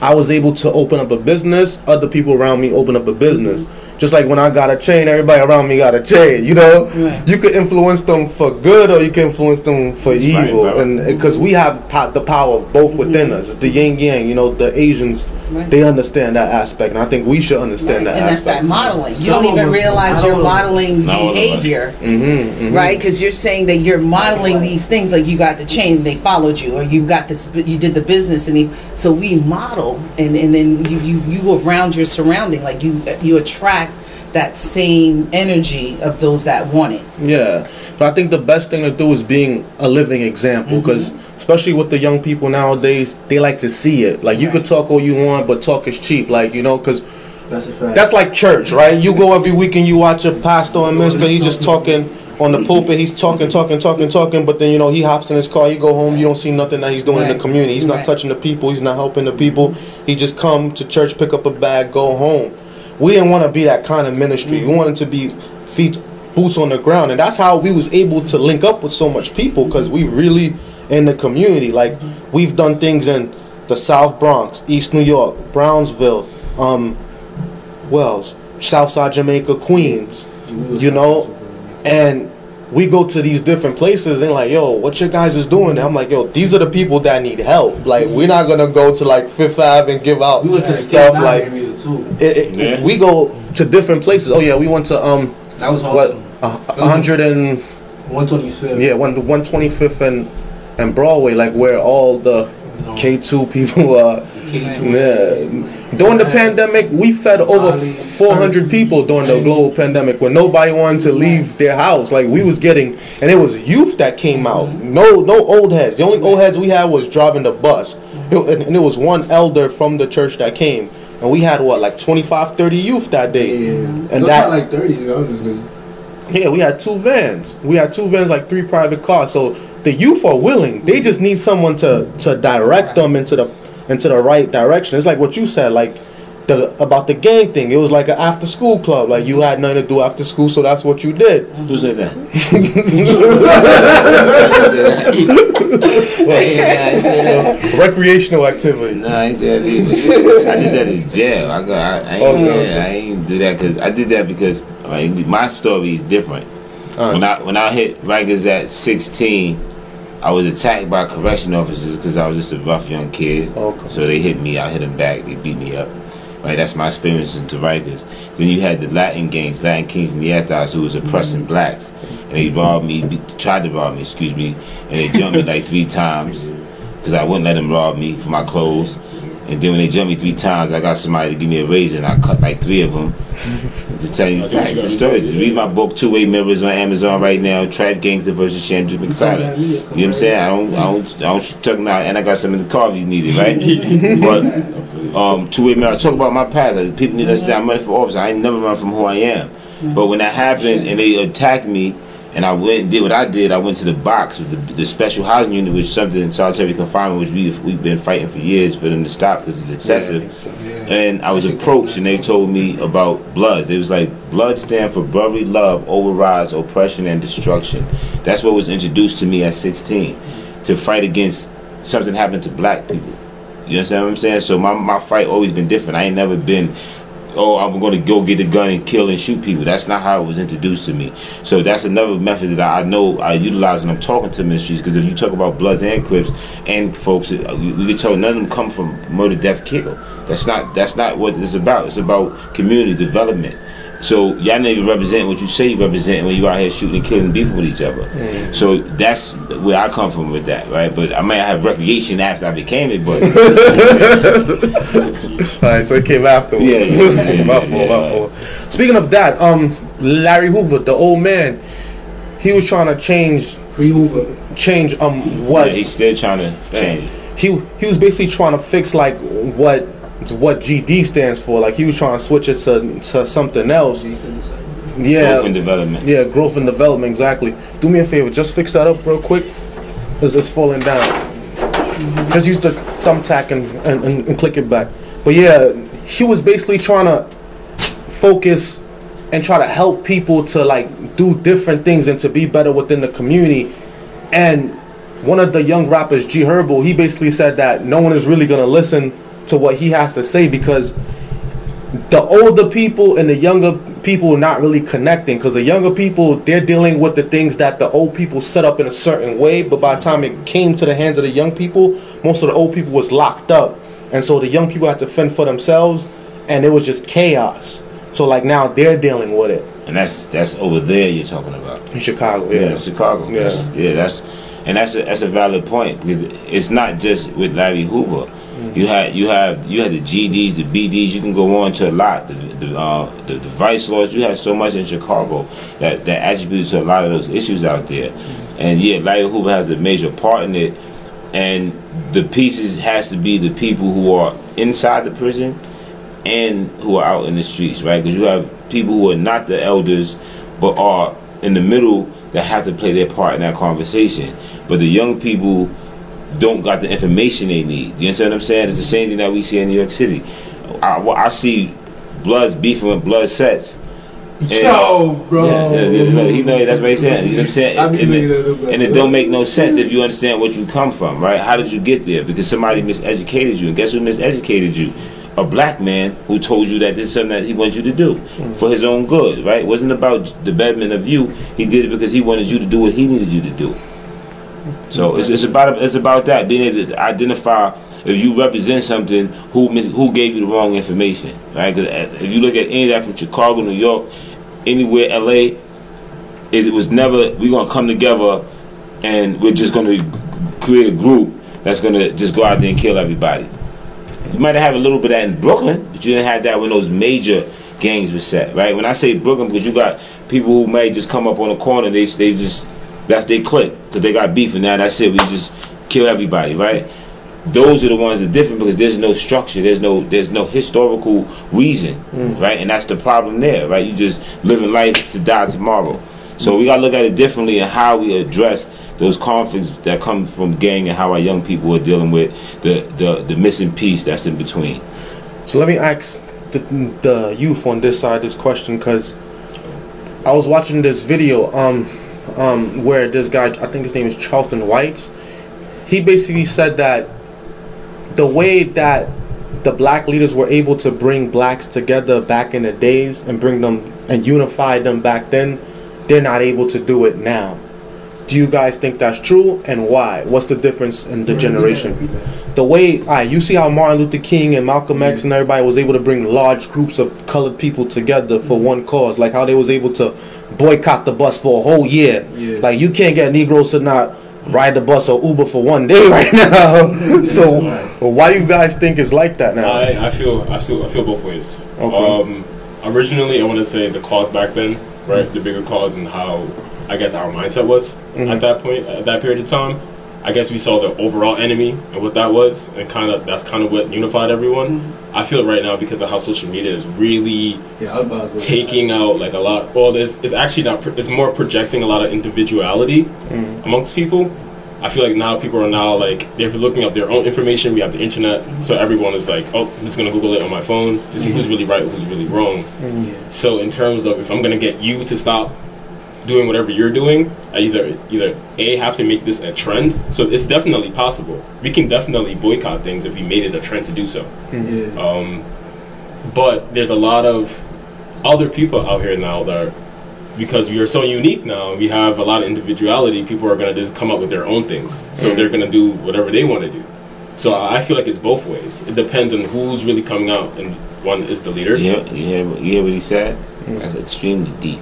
I was able to open up a business, other people around me open up a business. Mm-hmm. Just like when I got a chain, everybody around me got a chain. You know, Right. you could influence them for good or you can influence them for That's evil, bro. and because we have po- the power of both within us. It's the yin yang. You know, the Asians Right. they understand that aspect, and I think we should understand and that that's aspect. And that's that modeling. You Some don't even realize you're modeling Not all of us. behavior. Mm-hmm, right? Because you're saying that you're modeling these things, like you got the chain, and they followed you, or you got this, you did the business, and they, so we model, and and then you you you around your surrounding, like you you attract that same energy of those that want it. Yeah, but I think the best thing to do is being a living example mm-hmm. because, especially with the young people nowadays, they like to see it. Like you could talk all you want, but talk is cheap. Like you know, because That's. That's like church, right? You go every week and you watch a pastor and minister. He's just talking on the pulpit. He's talking, talking, talking, talking. But then you know he hops in his car. He go home. You don't see nothing that he's doing in the community. He's not Right. touching the people. He's not helping the people. He just come to church, pick up a bag, go home. We didn't want to be that kind of ministry. We wanted to be feet, boots on the ground, and that's how we was able to link up with so much people because we really in the community. Like we've done things in the South Bronx, East New York, Brownsville, um, Wells, Southside Jamaica, Queens, you know, and we go to these different places and like, yo, what your guys is doing? And I'm like, yo, these are the people that need help. Like, we're not gonna go to like Fifth Ave and give out we went stuff. Cape Like, too. it, it, Yeah. we go to different places. Oh yeah, we went to um, That was what, awesome. a a hundred and One twenty fifth. yeah, one one twenty fifth and and Broadway, like where all the K two people are. Yeah. During the pandemic, we fed over 400 people during the global pandemic when nobody wanted to leave their house. Like we was getting, and it was youth that came out. No, no old heads. The only old heads we had was driving the bus, It- and, and it was one elder from the church that came, and we had what like 25, 30 youth that day. Yeah. And Looked that- like thirty. to be honest with you. Yeah, we had two vans. We had two vans, like three private cars. So the youth are willing. They just need someone to to direct them into the into the right direction. It's like what you said, like the about the gang thing. It was like an after school club. Like you had nothing to do after school, so that's what you did. Who said that? Recreational activity. No, I ain't said that either. I did that in jail. I got. I, I ain't. Okay, yeah, okay. I ain't do that because I did that because I mean, my story is different. Uh, When I when I hit Rikers at 16, I was attacked by correction officers because I was just a rough young kid. Okay. So they hit me. I hit them back. They beat me up. Right. That's my experience into Rikers. Then you had the Latin gangs, Latin Kings and the Netas, who was oppressing mm-hmm. blacks, and they robbed me. be- Tried to rob me. Excuse me. And they jumped me like three times because I wouldn't let them rob me for my clothes. And then when they jumped me three times, I got somebody to give me a razor, and I cut like three of them. to tell you facts, you the stories. Read my book, Two Way Mirrors, on Amazon right now. Trap Gangster versus Shanduke McPhatter. You know what I'm saying? I don't, I don't, I don't talk now, and I got some in the car if you need it, right? but um, Two Way Mirror, I talk about my past. Like, people need to understand I'm running for office. I ain't never run from who I am. But when that happened and they attacked me, and I went and did what I did. I went to the box with the, the special housing unit, which is something in solitary confinement, which we've we've been fighting for years for them to stop because it's excessive. And I was approached, and they told me about Bloods. They was like, Blood stand for brotherly love overrides oppression and destruction. That's what was introduced to me at 16 to fight against something happening to black people. You understand what I'm saying? So my, my fight always been different. I ain't never been, oh, I'm going to go get a gun and kill and shoot people. That's not how it was introduced to me. So that's another method that I know I utilize when I'm talking to ministries. Because if you talk about Bloods and Crips and folks, uh, we we can tell none of them come from murder, death, kill. That's not that's not what it's about. It's about community development. So y'all not even represent what you say you represent when you out here shooting and killing, beefing with each other. So that's where I come from with that, right? But I might have recreation after I became it, but All right, so it came afterwards. Yeah, yeah, yeah, my yeah, fault, yeah, my fault. Speaking of that, um, Larry Hoover, the old man, he was trying to change, Free Hoover. change um what yeah, he's still trying to change. he he was basically trying to fix like what what GD stands for. Like he was trying to switch it to to something else. Yeah, Growth and development. yeah, growth and development. Exactly. Do me a favor, just fix that up real quick. Cause it's falling down. Just use the thumbtack and, and, and, and click it back. But yeah, he was basically trying to focus and try to help people to like do different things and to be better within the community. And one of the young rappers, G Herbo, he basically said that no one is really gonna listen to what he has to say because the older people and the younger people are not really connecting because the younger people they're dealing with the things that the old people set up in a certain way but by the time it came to the hands of the young people most of the old people was locked up and so the young people had to fend for themselves and it was just chaos so like now they're dealing with it And that's that's over there you're talking about. in chicago Yeah, yeah, Chicago. Yeah. That's, yeah, that's and that's a, that's a valid point because it's not just with Larry Hoover. You had you have you had the GDs, the BDs. You can go on to a lot. The the, uh, the the vice lords. You had so much in Chicago that that attributed to a lot of those issues out there. And yeah, Larry Hoover has a major part in it. And the pieces has to be the people who are inside the prison and who are out in the streets, right? Because you have people who are not the elders, but are in the middle that have to play their part in that conversation. But the young people don't got the information they need. You understand what I'm saying? It's the same thing that we see in New York City. I, I see Bloods beefing with Blood sets. And- Yo, bro. yeah, yeah, yeah, he know that's what he's saying. You know what I'm saying? Be and, it, at him like, and it don't make no sense if you understand what you come from, right? How did you get there? Because somebody miseducated you, and guess who miseducated you? A black man who told you that this is something that he wants you to do hmm. for his own good, right? It wasn't about the betterment of you. He did it because he wanted you to do what he needed you to do. So it's, it's about it's about that being able to identify if you represent something who mis- who gave you the wrong information, right? 'Cause uh, if you look at any of that from Chicago, New York, anywhere, LA, it was never we're gonna come together and we're just gonna create a group that's gonna just go out there and kill everybody. You might have a little bit of that in Brooklyn, but you didn't have that when those major gangs were set, right? When I say Brooklyn, because you got people who may just come up on the corner, they they just that's they click because they got beef, and now that's it. We just kill everybody, right? Those are the ones that are different because there's no structure, there's no there's no historical reason, right? And that's the problem there, right? You just living life to die tomorrow. So we gotta look at it differently and how we address those conflicts that come from gang and how our young people are dealing with the the, the missing piece that's in between. So let me ask the, the youth on this side this question because I was watching this video um, um, where this guy, I think his name is Charleston Whites, he basically said that the way that the black leaders were able to bring blacks together back in the days and bring them and unify them back then, they're not able to do it now. Do you guys think that's true and why? What's the difference in the generation? the way all right, you see how Martin Luther King and Malcolm X and everybody was able to bring large groups of colored people together for one cause, like how they was able to boycott the bus for a whole year. Yeah. Like you can't get Negroes to not ride the bus or Uber for one day right now. so why do you guys think it's like that now? I, I feel I feel I feel both ways. Okay. Um, originally, I want to say the cause back then, right? The bigger cause and how I guess our mindset was at that point, at that period of time. I guess we saw the overall enemy and what that was, and kind of that's kind of what unified everyone. Mm-hmm. I feel right now because of how social media is really Yeah, I was about to go taking out like a lot. Well, there's it's actually not. pro- It's more projecting a lot of individuality mm-hmm. amongst people. I feel like now people are now like they're looking up their own information. We have the internet, so everyone is like, oh, I'm just gonna Google it on my phone to see who's mm-hmm. really right, who's really wrong. Yeah. So in terms of if I'm gonna get you to stop doing whatever you're doing, I either either a have to make this a trend. So it's definitely possible. We can definitely boycott things if we made it a trend to do so. Yeah. Um, but there's a lot of other people out here now that are, because we are so unique now, we have a lot of individuality. People are gonna just come up with their own things, so they're gonna do whatever they want to do. So I feel like it's both ways. It depends on who's really coming out, and one is the leader. Yeah, hear, you hear, you hear what he said? That's extremely deep.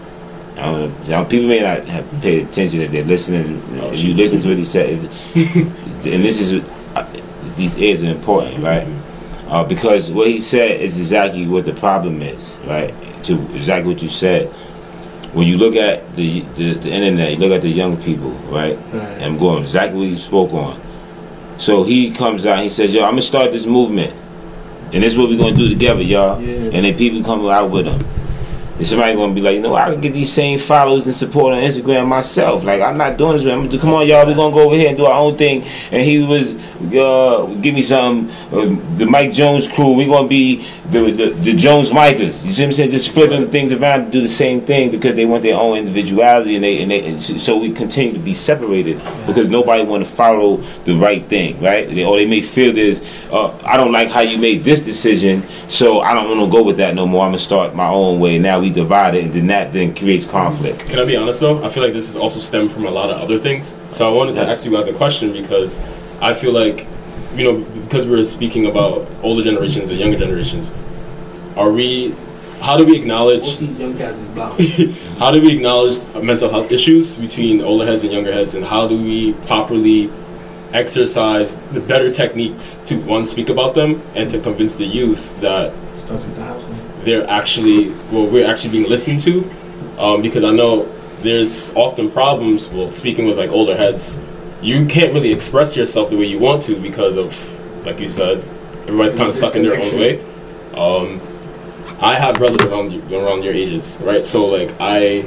I now, people may not have paid attention if they're listening. If you listen to what he said, and this is uh, these ears are important, right? Uh, because what he said is exactly what the problem is, right? To exactly what you said. When you look at the, the, the internet, you look at the young people, right? Right. And I'm going exactly what you spoke on. So he comes out, he says, "Yo, I'm gonna start this movement, and this is what we're gonna do together, y'all." Yeah. And then people come out with him. And somebody gonna be like, you know, I can get these same followers and support on Instagram myself. Like I'm not doing this. I'm come on, y'all, we're gonna go over here and do our own thing. And he was, uh, give me some, uh, the Mike Jones crew. We're gonna be the, the the Jones Micahs. You see what I'm saying? Just flipping things around to do the same thing because they want their own individuality and they and they. And so we continue to be separated because nobody want to follow the right thing, right? They, or they may feel this. Uh, I don't like how you made this decision, so I don't want to go with that no more. I'm gonna start my own way. Now we divide it, and then that then creates conflict. Can I be honest though? I feel like this is also stemmed from a lot of other things. So I wanted to Yes. ask you guys a question because I feel like, you know, because we're speaking about older generations and younger generations, are we? How do we acknowledge? Most these young cats is blocked. How do we acknowledge mental health issues between older heads and younger heads, and how do we properly exercise the better techniques to one speak about them and to convince the youth that Starts with the house. man. they're actually well we're actually being listened to um, because i know there's often problems well speaking with like older heads you can't really express yourself the way you want to because of like you said everybody's kind of stuck in their own way um, I have brothers around you, around your ages, right? So like I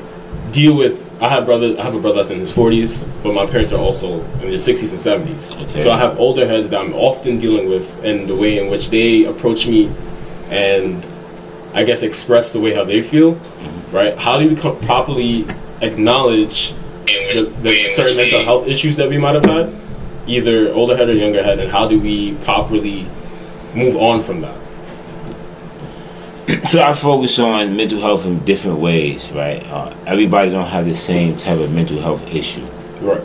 deal with. I have brothers. I have a brother that's in his forties, but my parents are also in their sixties and seventies. Okay. So I have older heads that I'm often dealing with, and the way in which they approach me, and I guess express the way how they feel, Mm-hmm. right? How do we co- properly acknowledge the, the certain mental health issues that we might have had, either older head or younger head, and how do we properly move on from that? So I focus on mental health in different ways, right? Uh, everybody don't have the same type of mental health issue, Right.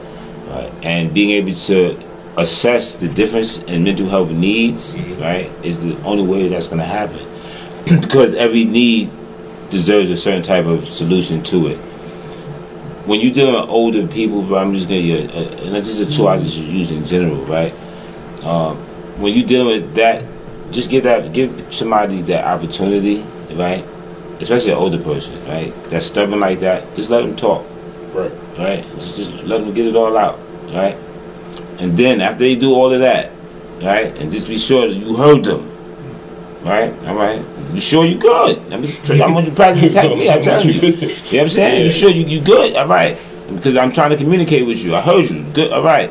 right? And being able to assess the difference in mental health needs, right, is the only way that's going to happen. because every need deserves a certain type of solution to it. When you're dealing with older people, but I'm just going to, uh, and that's just a tool I just use in general, right? Um, when you're dealing with that, just give that, give somebody that opportunity, right? Especially an older person, right? That's stubborn like that. Just let them talk, Right. right? Just, just let them get it all out, right? And then after they do all of that, right, and just be sure that you heard them, right? All right. You sure you good? I mean, I'm going to practice technically. I'm telling you. You know what I'm saying? Yeah. You sure you, you good? All right. Because I'm trying to communicate with you. I heard you. Good. All right.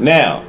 Now,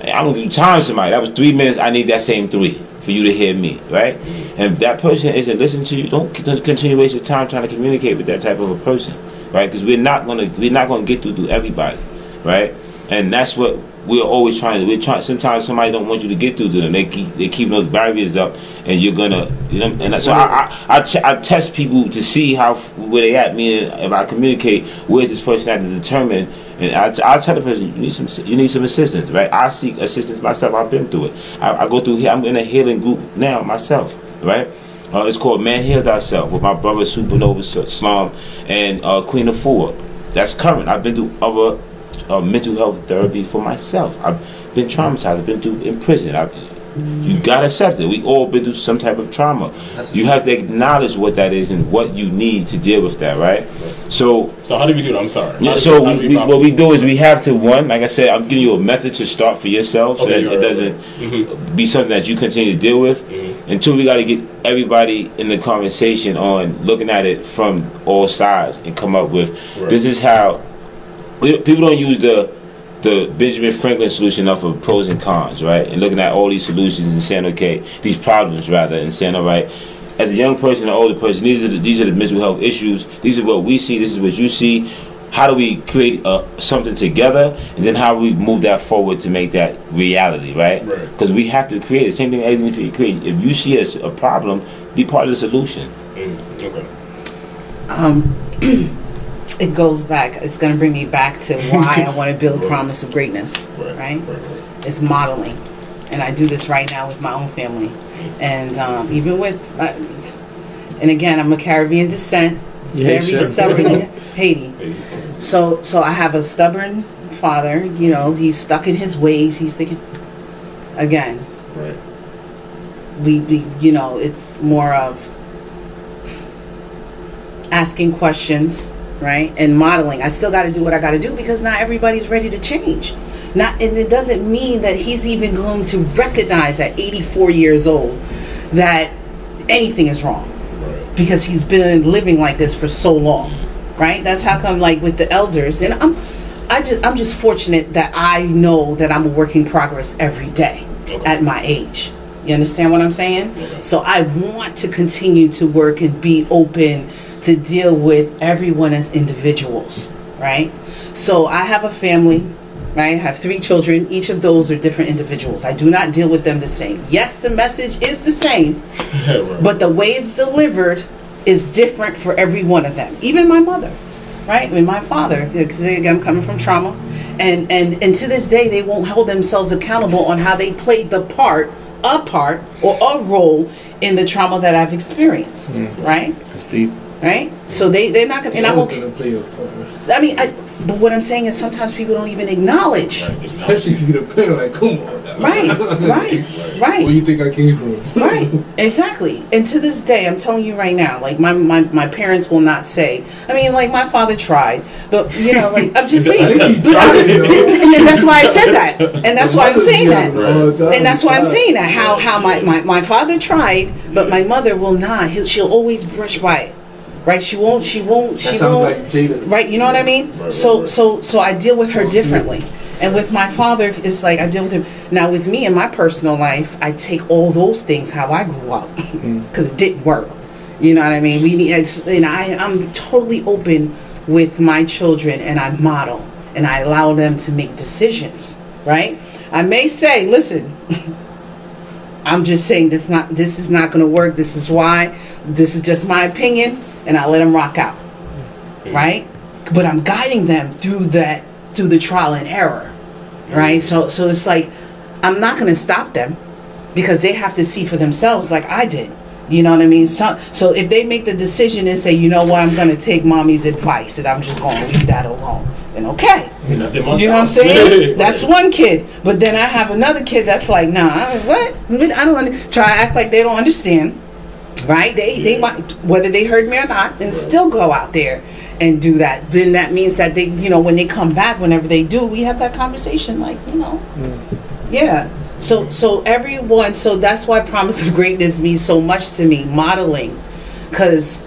I'm gonna give you time somebody. That was three minutes. I need that same three for you to hear me, right? And if that person isn't listening to you, don't continue to waste your time trying to communicate with that type of a person, right? Because we're not gonna we're not gonna get through to everybody, right? And that's what we're always trying to. We're trying. Sometimes somebody don't want you to get through to them. They keep they keep those barriers up, and you're gonna, you know. And so I I, I, test people to see how where they at. Meaning, if I communicate, where's this person at to determine. And I, I tell the person, you need some, you need some assistance, right? I seek assistance myself. I've been through it. I, I go through here. I'm in a healing group now myself, right? Uh, it's called Man Heal Thyself with my brother Supernova Slom and uh, Queen Four. That's current. I've been through other uh, mental health therapy for myself. I've been traumatized. I've been through in prison. I've, you gotta accept it. We all been through some type of trauma. You have to acknowledge what that is and what you need to deal with that, right? So So how do we do that? I'm sorry. Yeah, so how we, we, what we do is we have to one, like I said, I'm giving you a method to start for yourself, so Okay, that it right, doesn't Mhm. be something that you continue to deal with. Mm-hmm. And two, we got to get everybody in the conversation on looking at it from all sides and come up with Right. this is how we, people don't use the the Benjamin Franklin solution of of pros and cons, right? And looking at all these solutions and saying, okay, these problems rather, and saying, all right, as a young person, an older person, these are the, these are the mental health issues. These are what we see. This is what you see. How do we create uh, something together, and then how we move that forward to make that reality, right? Right. Because we have to create the same thing. Everything we create. If you see a problem, be part of the solution. Mm, okay. um, it goes back. It's going to bring me back to why I want to build a promise of greatness, Right. right? Right. right. It's modeling, and I do this right now with my own family, and um, even with, uh, and again, I'm a Caribbean descent, Yeah, very sure. stubborn, Haiti. So, so I have a stubborn father. You know, he's stuck in his ways. He's thinking, again, Right. we, we you know it's more of asking questions right? And modeling. I still got to do what i got to do because not everybody's ready to change. Not and it doesn't mean that he's even going to recognize at 84 years old that anything is wrong Right. because he's been living like this for so long mm-hmm. right? That's how come like with the elders and i'm i just i'm just fortunate that i know that i'm a work in progress every day Okay. at my age. You understand what i'm saying? Okay. so i want to continue to work and be open to deal with everyone as individuals right so i have a family right i have three children each of those are different individuals i do not deal with them the same yes the message is the same right. but the way it's delivered is different for every one of them. Even my mother, right? And my father, because again, I'm coming from trauma, and and and to this day, they won't hold themselves accountable on how they played the part, a part, or a role in the trauma that I've experienced, mm-hmm. right? It's deep. Right. So they they're not gonna. And I'm okay. gonna play a part. I mean, I, but what I'm saying is sometimes people don't even acknowledge. Right, Especially if you're the parent, like, come on. Right, right, right. Where you think I came from? Right, exactly. And to this day, I'm telling you right now, like my, my, my parents will not say. I mean, like my father tried, but you know, like I'm just saying. I'm just, and that's why I said that, and that's why I'm saying that, and that's why I'm saying that. How how my, my, my father tried, but my mother will not. He'll, she'll always brush by it, right? She won't. She won't. She That won't. like Jada. Right, you know what I mean? Right, so right. so so I deal with her differently. And with my father, it's like I deal with him. Now with me in my personal life, I take all those things how I grew up mm-hmm. because it didn't work. You know what I mean? We need, it's, and I I'm totally open with my children, and I model and I allow them to make decisions. Right? I may say, listen, I'm just saying this not this is not going to work. This is why. This is just my opinion, and I let them rock out right? But I'm guiding them through that through the trial and error, right? So so it's like I'm not going to stop them because they have to see for themselves, like I did. You know what I mean? So so if they make the decision and say, you know what, I'm going to take mommy's advice and I'm just going to leave that alone, then okay. Is that the month You know what I'm saying? That's one kid. But then I have another kid that's like, nah, I- what? I don't under- try to act like they don't understand. Right? They they might whether they heard me or not, and still go out there and do that. Then that means that they, you know, when they come back, whenever they do, we have that conversation. Like, you know, hmm. yeah. So so everyone. So that's why promise of greatness means so much to me. Modeling, because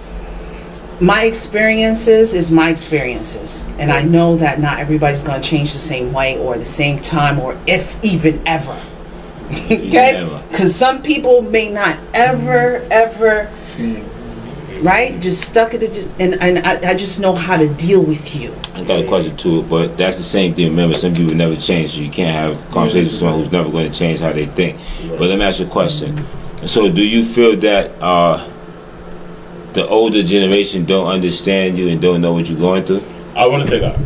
my experiences is my experiences and i know that not everybody's going to change the same way or the same time or if even ever okay because some people may not ever ever right just stuck it just and, and I, I just know how to deal with you I got a question too, but that's the same thing. Remember, some people never change, so you can't have conversations with someone who's never going to change how they think. But let me ask you a question. So, do you feel that uh, the older generation don't understand you and don't know what you're going through? I want to say that.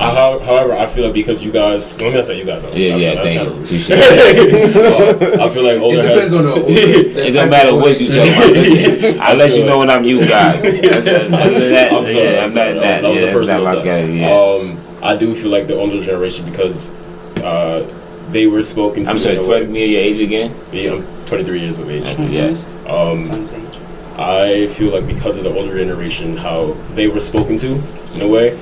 I, however, I feel like because you guys, let me not say you guys. Yeah, yeah, that's thank kind you. Appreciate it. I feel like It older depends heads. on the older. It don't matter what you talk about. Listen, I'll let you know when I'm you guys. That's, other than that, I'm sorry, yeah, I'm I'm sorry. not that. That was Yeah, a that's not personal my attack. category. Yeah. Um, I do feel like the older generation because uh, they were spoken to. I'm sorry, in a correct way- me your age again. Yeah, I'm 23 years of age. Yes. Um, Sounds age. I feel like because of the older generation, how they were spoken to in a way.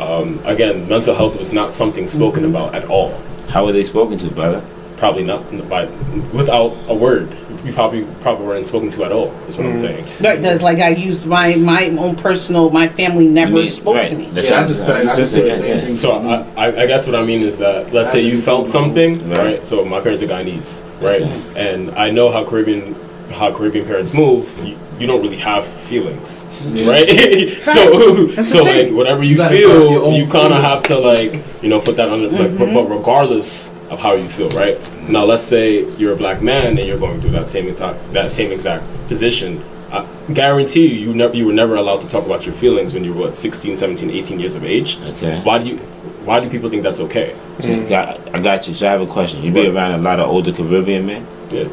Um, again, mental health was not something spoken about at all. How were they spoken to, brother? Probably not by without a word. We probably probably weren't spoken to at all. Is what I'm saying. Right, that's like I used my my own personal. My family never mean- spoke right. to me. That's Yeah, what that's a I'm fact. I can say the same yeah. thing. So I, I, I guess what I mean is that let's say you felt something, Right. right? So my parents are Guyanese, right? Okay. And I know how Caribbean how Caribbean parents move. You, you don't really have feelings, right? so That's so what I'm saying. like whatever you, You gotta have your feel, you kind of have to like you know put that under like but, Mm-hmm. but regardless of how you feel, right? Now let's say you're a black man and you're going through that same exact that same exact position. I guarantee you, you never you were never allowed to talk about your feelings when you were what 16, 17, 18 years of age. Okay. Why do you why do people think that's okay? See, got- I got you. So I have a question. You be Right. around a lot of older Caribbean men. Yeah.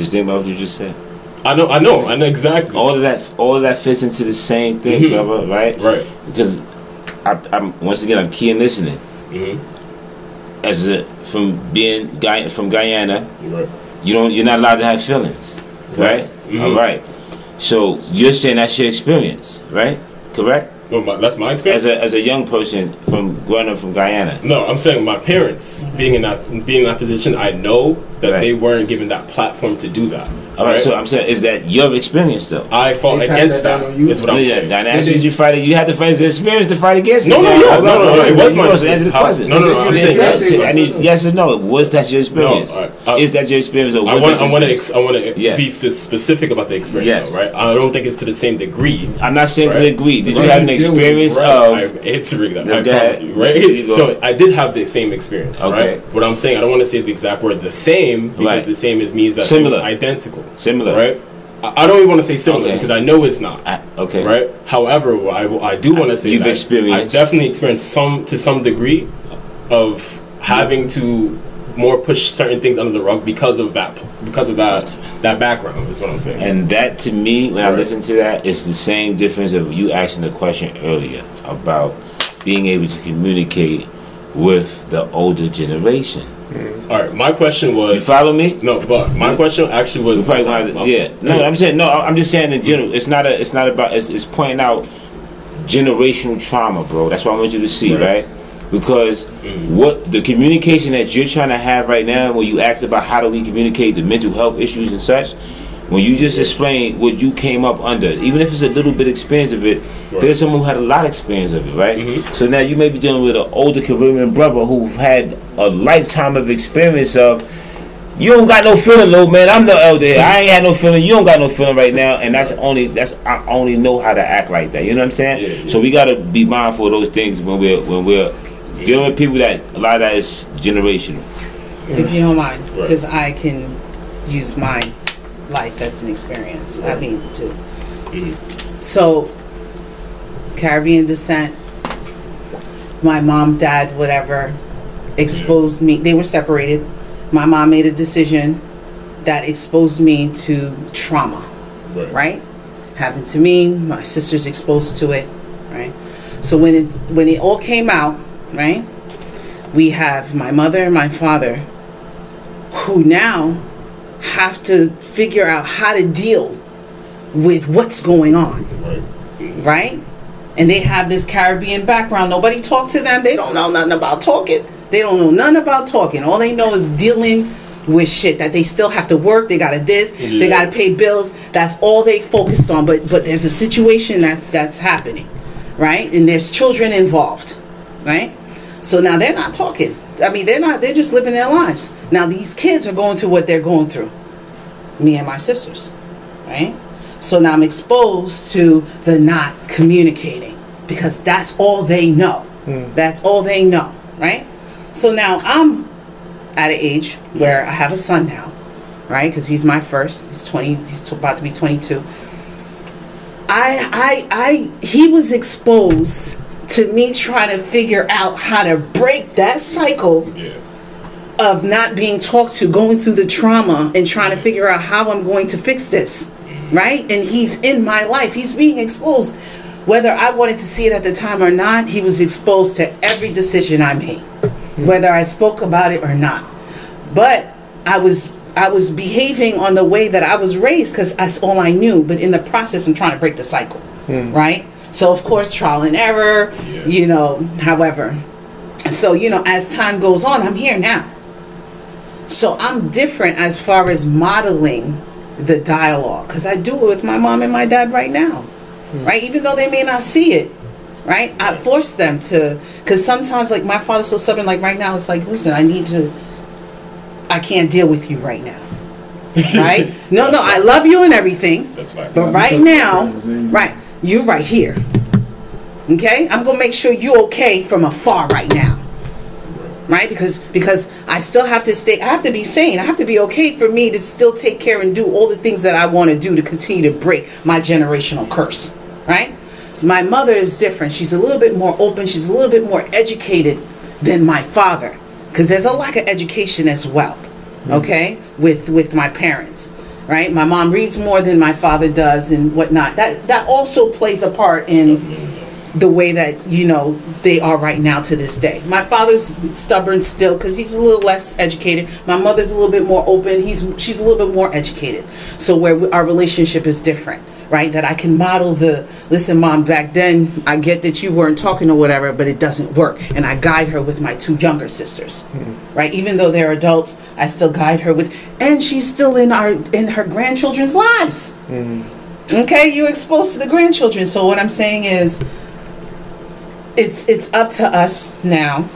Right. Just think about what you just said. I know, I know, I know exactly. All of that, all of that fits into the same thing, Mhm. brother. Right? Right. Because I, I'm once again, I'm key in listening. hmm As a, from being Guy, from Guyana, Right. you don't, you're not allowed to have feelings, right? Mhm. All right. So you're saying that's your experience, right? Correct. Well, my, that's my As experience. a as a young person from growing up from Guyana. no, I'm saying my parents being in that being in that position, I know that Right. they weren't given that platform to do that. All right. So I'm saying, is that your experience though? I fought They against that that. down you? Is what I'm yeah, saying. Dynasty, They did you fight it? You had to fight the experience to fight against No, it. no, Now, no, hold no, on, no, no, it was You my supposed to answer the question. no, no, no, I'm Yes, saying yes, yes. I need yes or no. Was that your experience? all right, uh, Is that your experience or I want, I want to, I want to be specific about the experience, Yes. right? I don't think it's to the same degree. I'm not saying to Right. agree. Did you Right. have an You deal with experience of? I, it's really that. I go promise you, right? There you go. So I did have the same experience, Okay. right? What I'm saying, I don't want to say the exact word "the same" because the same is means that Similar. it's identical, Similar. right? I, I don't even want to say similar Okay. because I know it's not. I- okay. Right. However, I, I do want to say You've that experienced- I definitely experienced some to some degree of having to more push certain things under the rug because of that because of that that background is what I'm saying. And that to me, when I listen to that, it's the same difference of you asking the question earlier about being able to communicate with the older generation. All right, my question was. You follow me? No, but my question actually was. Probably gonna- yeah. No, I'm saying no. I'm just saying in general. It's not a. It's not about. It's, it's pointing out generational trauma, bro. That's what I want you to see, Right. right? Because mm. what the communication that you're trying to have right now, when you asked about how do we communicate the mental health issues and such, when you just explain what you came up under, even if it's a little bit experience of it, there's someone who had a lot of experience of it, right? Mm-hmm. So now you may be dealing with an older Caribbean brother who've had a lifetime of experience of you don't got no feeling, little man. I'm the elder. here. I ain't had no feeling. You don't got no feeling right now, and that's only that's I only know how to act like that. You know what I'm saying? Yeah, yeah. So we gotta be mindful of those things when we're when we're dealing with people that a lot of that is generational. if you don't mind, Right. because I can use my life that's an experience. I mean, to mm-hmm. so Caribbean descent. My mom, dad, whatever, exposed me. They were separated. My mom made a decision that exposed me to trauma. Right. Right, happened to me. My sister's exposed to it. Right, so when it when it all came out, right, we have my mother and my father who now have to figure out how to deal with what's going on, Right. right? And they have this Caribbean background. Nobody talk to them. They don't know nothing about talking. They don't know nothing about talking. All they know is dealing with shit that they still have to work. They got to this. They got to pay bills. That's all they focused on. But but there's a situation that's that's happening, right? And there's children involved, right? So now they're not talking. I mean, they're not. They're just living their lives. Now these kids are going through what they're going through. Me and my sisters, right? So now I'm exposed to the not communicating because that's all they know. Hmm. That's all they know, right? So now I'm at an age where I have a son now, right? Because he's my first. He's 20. He's about to be 22. I, I, I, he was exposed to me trying to figure out how to break that cycle Yeah. of not being talked to, going through the trauma and trying to figure out how I'm going to fix this, mm-hmm. right? And he's in my life. He's being exposed. Whether I wanted to see it at the time or not, he was exposed to every decision I made, mm-hmm. whether I spoke about it or not. But I was I was behaving on the way that I was raised because that's all I knew. But in the process, I'm trying to break the cycle, mm-hmm. right? So of course, trial and error, Yeah. you know. However, so you know, as time goes on, I'm here now. So I'm different as far as modeling the dialogue because I do it with my mom and my dad right now, right? Even though they may not see it, right? I force them to because sometimes, like my father's so stubborn. Like right now, it's like, listen, I need to. I can't deal with you right now, right? no, no, I love you and everything, That's fine. but right now, right, you're right here. Okay, I'm gonna make sure you're okay from afar right now. Right? Because because i still have to stay i have to be sane. I have to be okay for me to still take care and do all the things that i want to do to continue to break my generational curse. Right? My mother is different. She's a little bit more open. She's a little bit more educated than my father. Because there's a lack of education as well. Mm. Okay? With with my parents right my mom reads more than my father does and whatnot that that also plays a part in the way that you know they are right now to this day. My father's stubborn still because he's a little less educated. My mother's a little bit more open. He's she's a little bit more educated. So where we, our relationship is different, right? That I can model the listen, mom. Back then, I get that you weren't talking or whatever, but it doesn't work, and I guide her with my two younger sisters, mm-hmm. right? Even though they're adults, I still guide her with, and she's still in our in her grandchildren's lives. Mm-hmm. Okay, you're exposed to the grandchildren. So what I'm saying is it's it's up to us now,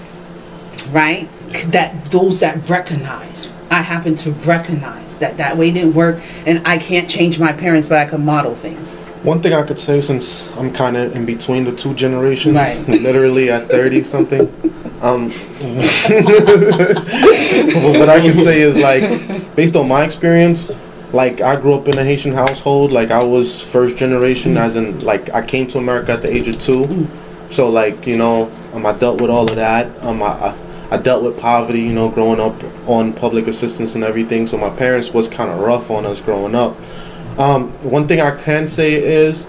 right? That those that recognize. I happen to recognize that that way didn't work, and I can't change my parents, but I can model things. One thing I could say, since I'm kind of in between the two generations, Right. literally at 30 something, um, what I can say is like, based on my experience, like I grew up in a Haitian household. Like I was first generation, as in like I came to America at the age of two. So like you know, um, I dealt with all of that. Um, I, I I dealt with poverty. You know, growing up on public assistance and everything. So my parents was kind of rough on us growing up. Um, one thing I can say is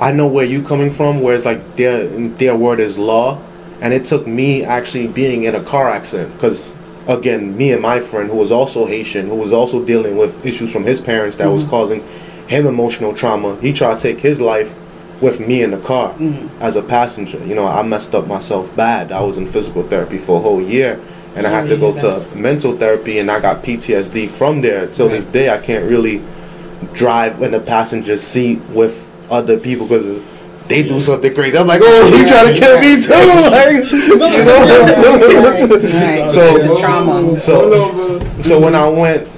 I know where you coming from, where it's like their their word is law, and it took me actually being in a car accident because again, me and my friend who was also Haitian, who was also dealing with issues from his parents that was causing him emotional trauma. He tried to take his life with me in the car mm-hmm. as a passenger. You know, I messed up myself bad. I was in physical therapy for a whole year. And I had to go to mental therapy, and I got PTSD from there. Till this day, I can't really drive in the passenger seat with other people because they do something crazy. I'm like, oh, he trying to kill me too. Like, you know. Right. So- the trauma. So, so when I went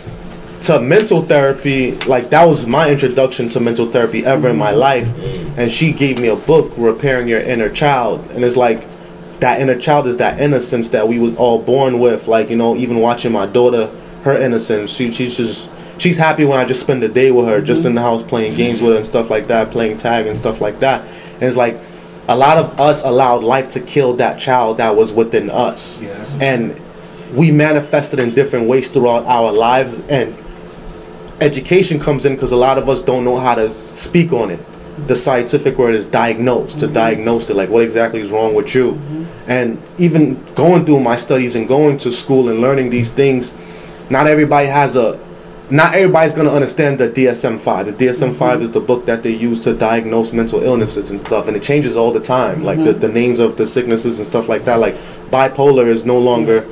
to mental therapy, like that was my introduction to mental therapy ever in my life. And she gave me a book, Repairing Your Inner Child. And it's like that inner child is that innocence that we was all born with. Like, you know, even watching my daughter, her innocence, she, she's just she's happy when I just spend the day with her, just in the house playing games with her and stuff like that, playing tag and stuff like that. And it's like a lot of us allowed life to kill that child that was within us. And we manifested in different ways throughout our lives and education comes in because a lot of us don't know how to speak on it. The scientific word is diagnose to mm-hmm. diagnose it like what exactly is wrong with you? Mm-hmm. And even going through my studies and going to school and learning these things not everybody has a not everybody's going to understand the DSM-5 the DSM-5 mm-hmm. is the book that they use to diagnose mental illnesses and stuff and it changes all the time. Like the, the names of the sicknesses and stuff like that like bipolar is no longer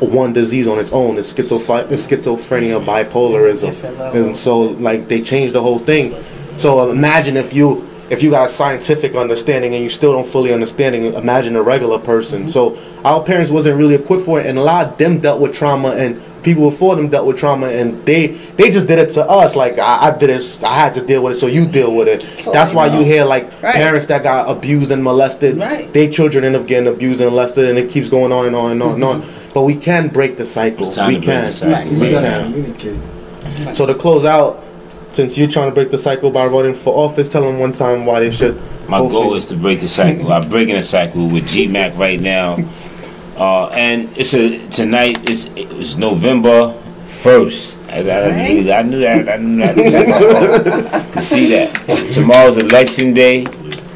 one disease on its own. It's, schizoph- it's schizophrenia, bipolarism, and so like they changed the whole thing. So imagine if you if you got a scientific understanding and you still don't fully understanding. Imagine a regular person. Mm-hmm. So our parents wasn't really equipped for it, and a lot of them dealt with trauma, and people before them dealt with trauma, and they they just did it to us. Like I, I did it, I had to deal with it, so you deal with it. So, That's why know. you hear like Right. parents that got abused and molested. Right. Their children end up getting abused and molested, and it keeps going on and on and on and on. But we can break the cycle. It's time we to break can. the cycle. Right. We We can. communicate. So to close out, since you're trying to break the cycle by running for office, tell them one time why they should. My vote for goal you. is to break the cycle. I'm breaking the cycle with GMACC right now, uh, and it's a tonight. It's it's November first. I, I, Right. really, I knew that. I knew that. to see that tomorrow's election day.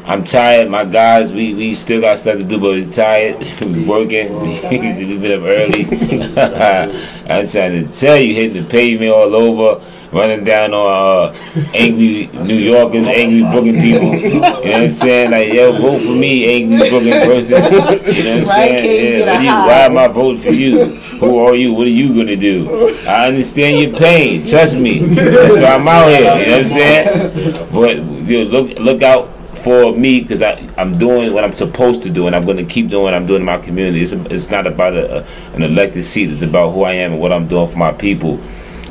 I'm tired. My guys, we, we still got stuff to do, but we're tired. We're working. We've been up early. I'm trying to tell you, hitting the pavement all over, running down on uh, angry New Yorkers, angry Brooklyn people. You know what I'm saying? Like, yo, vote for me, angry Brooklyn person. You know what I'm saying? Yeah, get a what do you, why am I voting for you? Who are you? What are you gonna do? I understand your pain. Trust me. That's why I'm out here. You know what I'm saying? But you know, look look out for me because I'm doing what I'm supposed to do, and I'm going to keep doing what I'm doing in my community. It's, it's not about a, a, an elected seat. It's about who I am and what I'm doing for my people.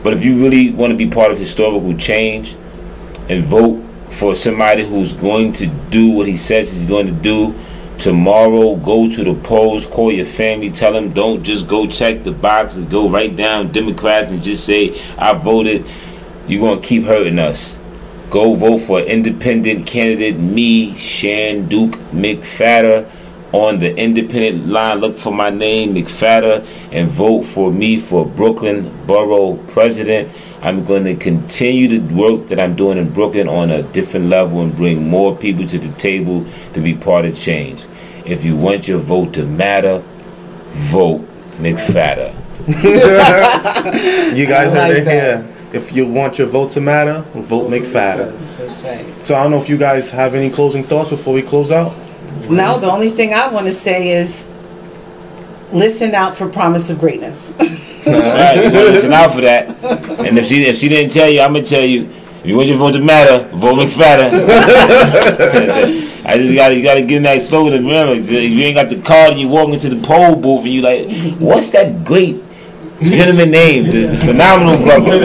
But if you really want to be part of historical change and vote for somebody who's going to do what he says he's going to do, tomorrow go to the polls, call your family, tell them don't just go check the boxes, go write down Democrats and just say I voted. You're going to keep hurting us. Go vote for independent candidate me, Shan Duke McFadder. On the independent line, look for my name, McPhatter, and vote for me for Brooklyn Borough President. I'm going to continue the work that I'm doing in Brooklyn on a different level and bring more people to the table to be part of change. If you want your vote to matter, vote McPhatter. You guys I heard like it here. If you want your vote to matter, vote McPhatter. That's right. So I don't know if you guys have any closing thoughts before we close out. Now, the only thing I want to say is listen out for promise of greatness. Right, listen out for that. And if she if she didn't tell you, I'm gonna tell you. If you want your vote to matter, vote McPhatter. I just gotta you gotta give in that slogan. Remember, if you ain't got the card and you walk into the poll booth and you like, what's that great gentleman name? The, the phenomenal brother,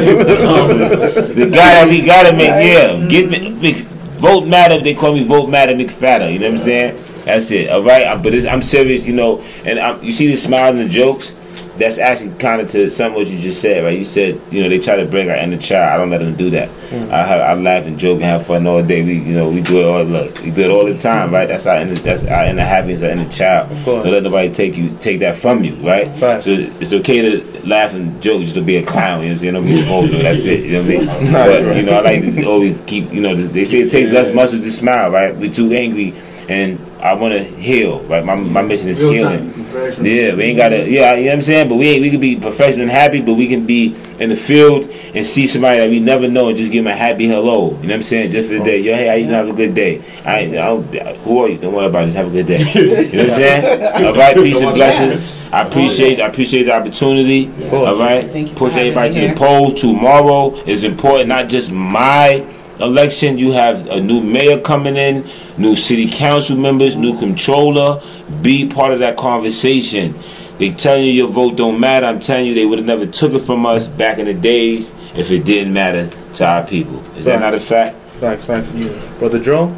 the guy that we got him make. Yeah, get me, vote matter. They call me vote matter McPhatter. You know what I'm saying? That's it. All right. I- But I'm serious. You know, and i you see the smile and the jokes. That's actually kind of to some of what you just said, right? You said, you know, they try to bring our inner child. I don't let them do that. Mm. I, have, I laugh and joke and have fun all day. We, you know, we do it all. Look, we do it all the time, right? That's our inner, that's our inner happiness, our inner child. Of course. Don't let nobody take you, take that from you, right? So it's okay to laugh and joke, just to be a clown. You know what I'm saying? Don't be emotional. That's it. You know what I mean? But you know, I like to always keep. You know, they say it takes less muscles to smile, right? We're too angry, and I want to heal, right? My my mission is Real healing. time professional. Yeah, we ain't gotta. Yeah, you know what I'm saying. But we ain't. We can be professional and happy, but we can be in the field and see somebody that we never know and just give them a happy hello. You know what I'm saying? Just for the day. Yo, hey, how you doing? Have a good day. I, I don't, who are you? Don't worry about it. Just have a good day. You know what I'm saying? All right, peace and blessings. I appreciate. I appreciate the opportunity. course. All right, Thank you for push everybody me to the polls tomorrow. is important. Not just my election. You have a new mayor coming in, new city council members, new controller. Be part of that conversation. They telling you your vote don't matter. I'm telling you they would have never took it from us back in the days if it didn't matter to our people. Is that not a fact? Facts, facts. Brother Joe,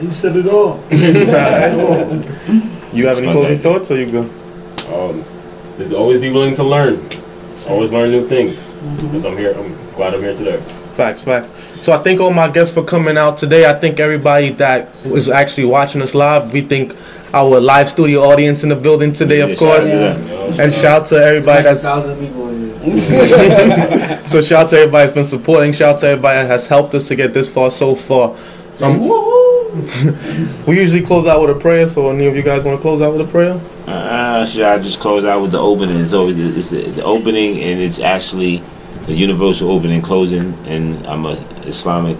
You said it all. you have any closing thoughts or you go? Um, just always be willing to learn. Always learn new things. Mm-hmm. Because I'm here. I'm glad I'm here today. Facts, facts. So I thank all my guests for coming out today. I thank everybody that was actually watching us live. We thank our live studio audience in the building today, of Yeah, course. shout out to. And shout out to everybody that's thousand people in here. so shout out to everybody that's been supporting. Shout out to everybody that has helped us to get this far so far. Um, we usually close out with a prayer. So any of you guys want to close out with a prayer? Uh, should I just close out with the opening? It's always it's the, the opening, and it's actually the universal opening closing. And I'm a Islamic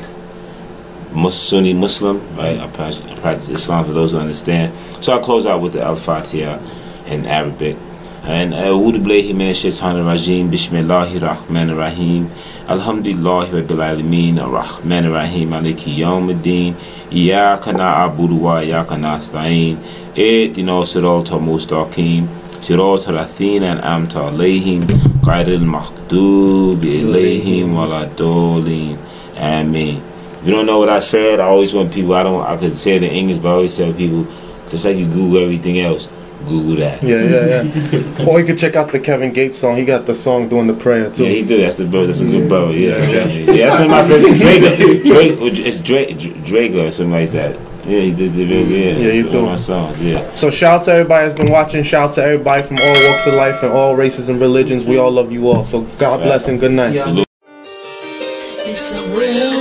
Mus- Sunni Muslim, right? I practice, I practice Islam for those who understand. So I close out with the Al Fatiha in Arabic. And أعوذ بالله من الشيطان الرجيم بسم الله الرحمن الرحيم الحمد لله رب العالمين الرحمن الرحيم مالك يوم الدين إياك نعبد وإياك نستعين اهدنا الصراط المستقيم صراط الذين أنعمت عليهم غير المغضوب عليهم ولا الضالين Amen. If you don't know what I said, I always want people. I don't. I could say it in English, but I always tell people, just like you Google everything else, Google that. Yeah, yeah, yeah. or you can check out the Kevin Gates song. He got the song doing the prayer too. Yeah, he do. That's the bro. That's a good bro. Yeah, Yeah. yeah. yeah that's been my favorite. Drake, Drake, or it's Drake, Drake or something like that. Yeah, he did the real mm. yeah. Yeah, he that's do. My songs, yeah. So shout out to everybody that's been watching. Shout out to everybody from all walks of life and all races and religions. We all love you all. So God bless and good night. Yeah. It's the real world. It's the real